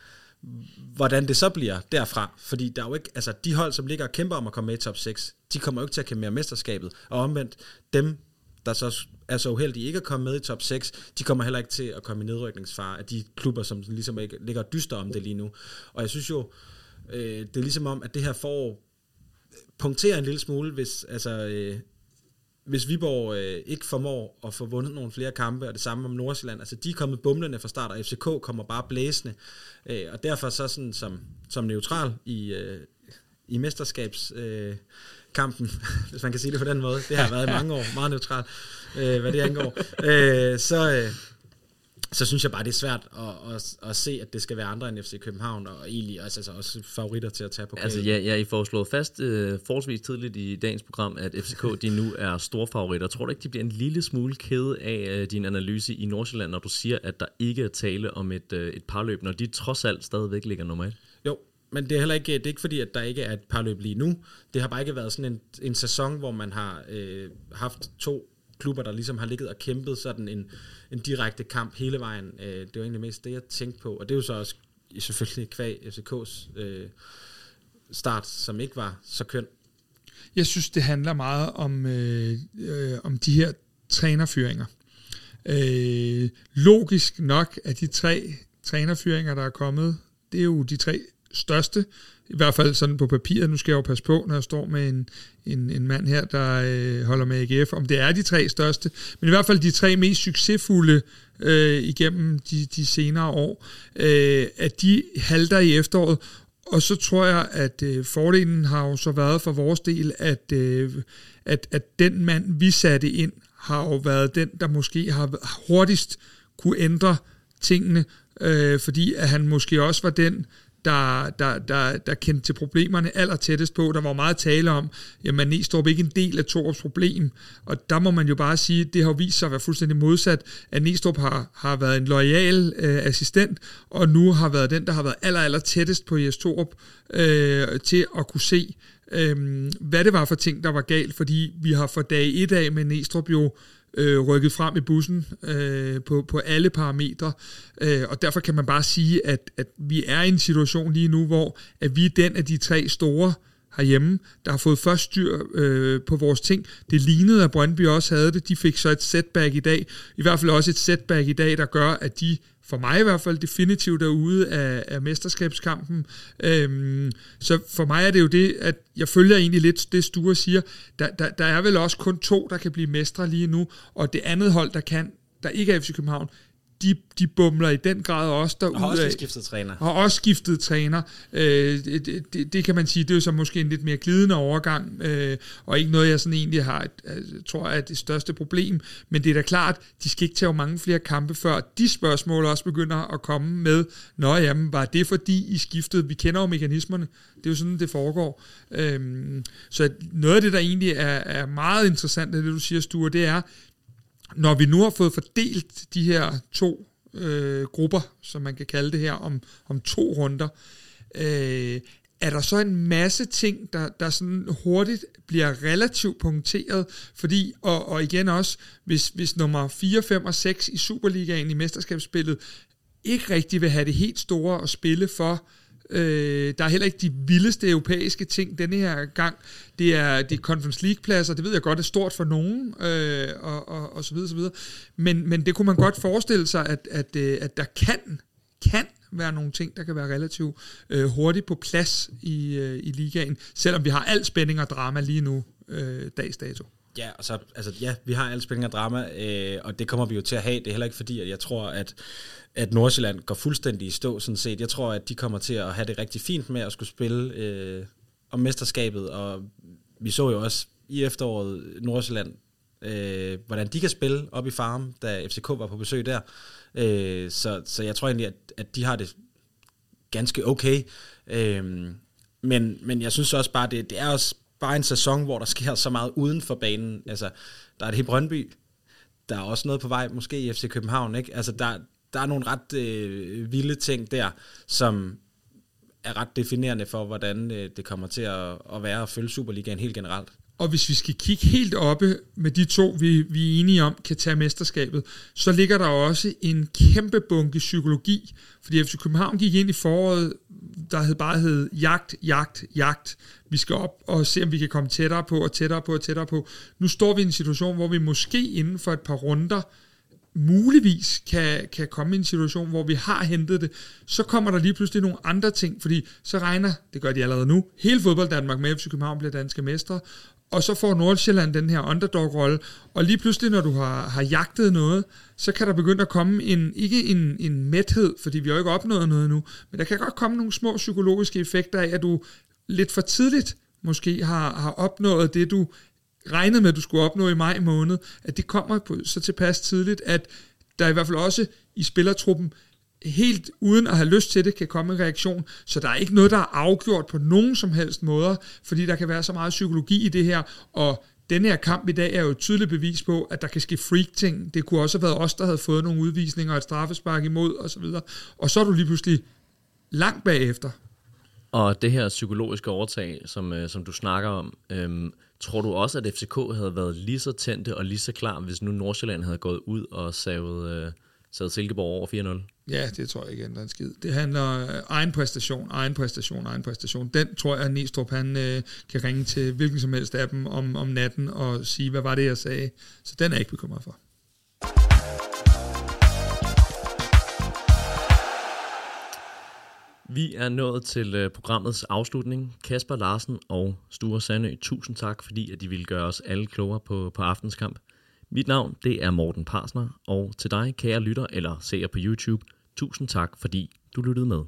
hvordan det så bliver derfra. Fordi der er jo ikke, altså de hold, som ligger og kæmper om at komme med i top 6, de kommer jo ikke til at kæmpe mere mesterskabet. Og omvendt, dem, der så er så uheldige ikke at komme med i top 6, de kommer heller ikke til at komme i nedrykningsfare af de klubber, som ligesom ikke ligger dyster om det lige nu. Og jeg synes jo, øh, det er ligesom om, at det her forår punktere en lille smule, hvis, altså, øh, hvis Viborg øh, ikke formår at få vundet nogle flere kampe, og det samme om Nordsjælland. Altså, de er kommet bumlende fra start, og FCK kommer bare blæsende. Øh, og derfor så sådan som, som neutral i, øh, i mesterskabskampen, øh, hvis man kan sige det på den måde. Det har været i mange år, meget neutral, øh, hvad det angår. Øh, så, øh, så synes jeg bare, det er svært at, at, at se, at det skal være andre end FC København, og egentlig altså, altså også favoritter til at tage på Altså, ja, ja, I får slået fast uh, forholdsvis tidligt i dagens program, at FCK de nu er store favoritter. Tror du ikke, de bliver en lille smule kede af uh, din analyse i Nordsjælland, når du siger, at der ikke er tale om et, uh, et parløb, når de trods alt stadigvæk ligger nummer et? Jo, men det er heller ikke, det er ikke fordi, at der ikke er et parløb lige nu. Det har bare ikke været sådan en, en sæson, hvor man har øh, haft to klubber, der ligesom har ligget og kæmpet sådan en, en direkte kamp hele vejen. Øh, det var egentlig mest det, jeg tænkte på. Og det er jo så også selvfølgelig kvæg FCK's øh, start, som ikke var så køn. Jeg synes, det handler meget om, øh, øh, om de her trænerfyringer. Øh, logisk nok, at de tre trænerfyringer, der er kommet, det er jo de tre største i hvert fald sådan på papiret, nu skal jeg jo passe på, når jeg står med en, en, en mand her, der øh, holder med AGF, om det er de tre største, men i hvert fald de tre mest succesfulde øh, igennem de, de senere år, øh, at de halter i efteråret, og så tror jeg, at øh, fordelen har jo så været for vores del, at, øh, at, at den mand, vi satte ind, har jo været den, der måske har hurtigst kunne ændre tingene, øh, fordi at han måske også var den, der, der, der, der kendte til problemerne aller tættest på. Der var meget tale om, jamen Næstrup ikke en del af Torups problem, og der må man jo bare sige, det har vist sig at være fuldstændig modsat, at Næstrup har, har været en lojal øh, assistent, og nu har været den, der har været aller, aller tættest på Jes Torup øh, til at kunne se, øh, hvad det var for ting, der var galt, fordi vi har for dag et af med Næstrup jo øh, rykket frem i bussen øh, på, på alle parametre, øh, og derfor kan man bare sige, at, at vi er i en situation lige nu, hvor at vi er den af de tre store herhjemme, der har fået først styr øh, på vores ting. Det lignede, at Brøndby også havde det. De fik så et setback i dag. I hvert fald også et setback i dag, der gør, at de for mig i hvert fald definitivt derude af, af mesterskabskampen. Øhm, så for mig er det jo det, at jeg følger egentlig lidt det, Sture siger. Der, der, der er vel også kun to, der kan blive mestre lige nu, og det andet hold, der kan, der ikke er FC København, de, de bumler i den grad også derude. Og har også skiftet træner. Har også skiftet træner. Øh, det, det, det kan man sige, det er jo så måske en lidt mere glidende overgang, øh, og ikke noget, jeg sådan egentlig har, øh, tror er det største problem. Men det er da klart, de skal ikke tage mange flere kampe, før de spørgsmål også begynder at komme med, nå jamen, var det fordi I skiftede? Vi kender jo mekanismerne. Det er jo sådan, det foregår. Øh, så noget af det, der egentlig er, er meget interessant, det du siger, Sture, det er, når vi nu har fået fordelt de her to øh, grupper, som man kan kalde det her, om, om to runder, øh, er der så en masse ting, der, der sådan hurtigt bliver relativt punkteret, fordi, og, og igen også, hvis, hvis nummer 4, 5 og 6 i Superligaen i mesterskabsspillet ikke rigtig vil have det helt store at spille for, Øh, Øh, der er heller ikke de vildeste europæiske ting denne her gang. Det er, det er Conference League-pladser, det ved jeg godt er stort for nogen, øh, og, og, og så videre, så videre. Men, men det kunne man godt forestille sig, at, at, øh, at der kan, kan være nogle ting, der kan være relativt øh, hurtigt på plads i, øh, i ligaen, selvom vi har al spænding og drama lige nu, øh, dags dato. Ja, og så, altså, ja, vi har al spænding og drama, øh, og det kommer vi jo til at have. Det er heller ikke fordi, at jeg tror, at at Nordsjælland går fuldstændig i stå, sådan set. Jeg tror, at de kommer til at have det rigtig fint med at skulle spille øh, om mesterskabet, og vi så jo også i efteråret Nordsjælland, øh, hvordan de kan spille op i farm, da FCK var på besøg der. Øh, så, så jeg tror egentlig, at, at de har det ganske okay. Øh, men, men jeg synes også bare, det, det er også bare en sæson, hvor der sker så meget uden for banen. Altså, der er det i Brøndby, der er også noget på vej, måske i FC København, ikke? Altså, der, der er nogle ret øh, vilde ting der, som er ret definerende for, hvordan øh, det kommer til at, at være at følge Superligaen helt generelt. Og hvis vi skal kigge helt oppe med de to, vi, vi er enige om, kan tage mesterskabet, så ligger der også en kæmpe bunke psykologi. Fordi FC København gik ind i foråret, der hed bare hed jagt, jagt, jagt. Vi skal op og se, om vi kan komme tættere på og tættere på og tættere på. Nu står vi i en situation, hvor vi måske inden for et par runder muligvis kan, kan komme i en situation, hvor vi har hentet det, så kommer der lige pludselig nogle andre ting, fordi så regner, det gør de allerede nu, hele fodbold Danmark med, FC København bliver danske mestre, og så får Nordsjælland den her underdog-rolle, og lige pludselig, når du har, har jagtet noget, så kan der begynde at komme en, ikke en, en mæthed, fordi vi har jo ikke opnået noget nu, men der kan godt komme nogle små psykologiske effekter af, at du lidt for tidligt måske har, har opnået det, du regnede med, at du skulle opnå i maj måned, at det kommer på så tilpas tidligt, at der i hvert fald også i spillertruppen helt uden at have lyst til det, kan komme en reaktion. Så der er ikke noget, der er afgjort på nogen som helst måder, fordi der kan være så meget psykologi i det her, og den her kamp i dag er jo et tydeligt bevis på, at der kan ske freak-ting. Det kunne også have været os, der havde fået nogle udvisninger og et straffespark imod osv. Og, og så er du lige pludselig langt bagefter. Og det her psykologiske overtag, som, øh, som du snakker om, øhm, tror du også, at FCK havde været lige så tændte og lige så klar, hvis nu Nordsjælland havde gået ud og savet, øh, savet Silkeborg over 4-0? Ja, det tror jeg ikke ændrer en skid. Det handler øh, egen præstation, egen præstation, egen præstation. Den tror jeg, at Næstrup han øh, kan ringe til hvilken som helst af dem om, om natten og sige, hvad var det, jeg sagde. Så den er jeg ikke bekymret for. Vi er nået til øh, programmets afslutning. Kasper Larsen og Sture Sandø, tusind tak, fordi at de ville gøre os alle klogere på, på aftenskamp. Mit navn, det er Morten Parsner, og til dig, kære lytter eller seer på YouTube, tusind tak, fordi du lyttede med.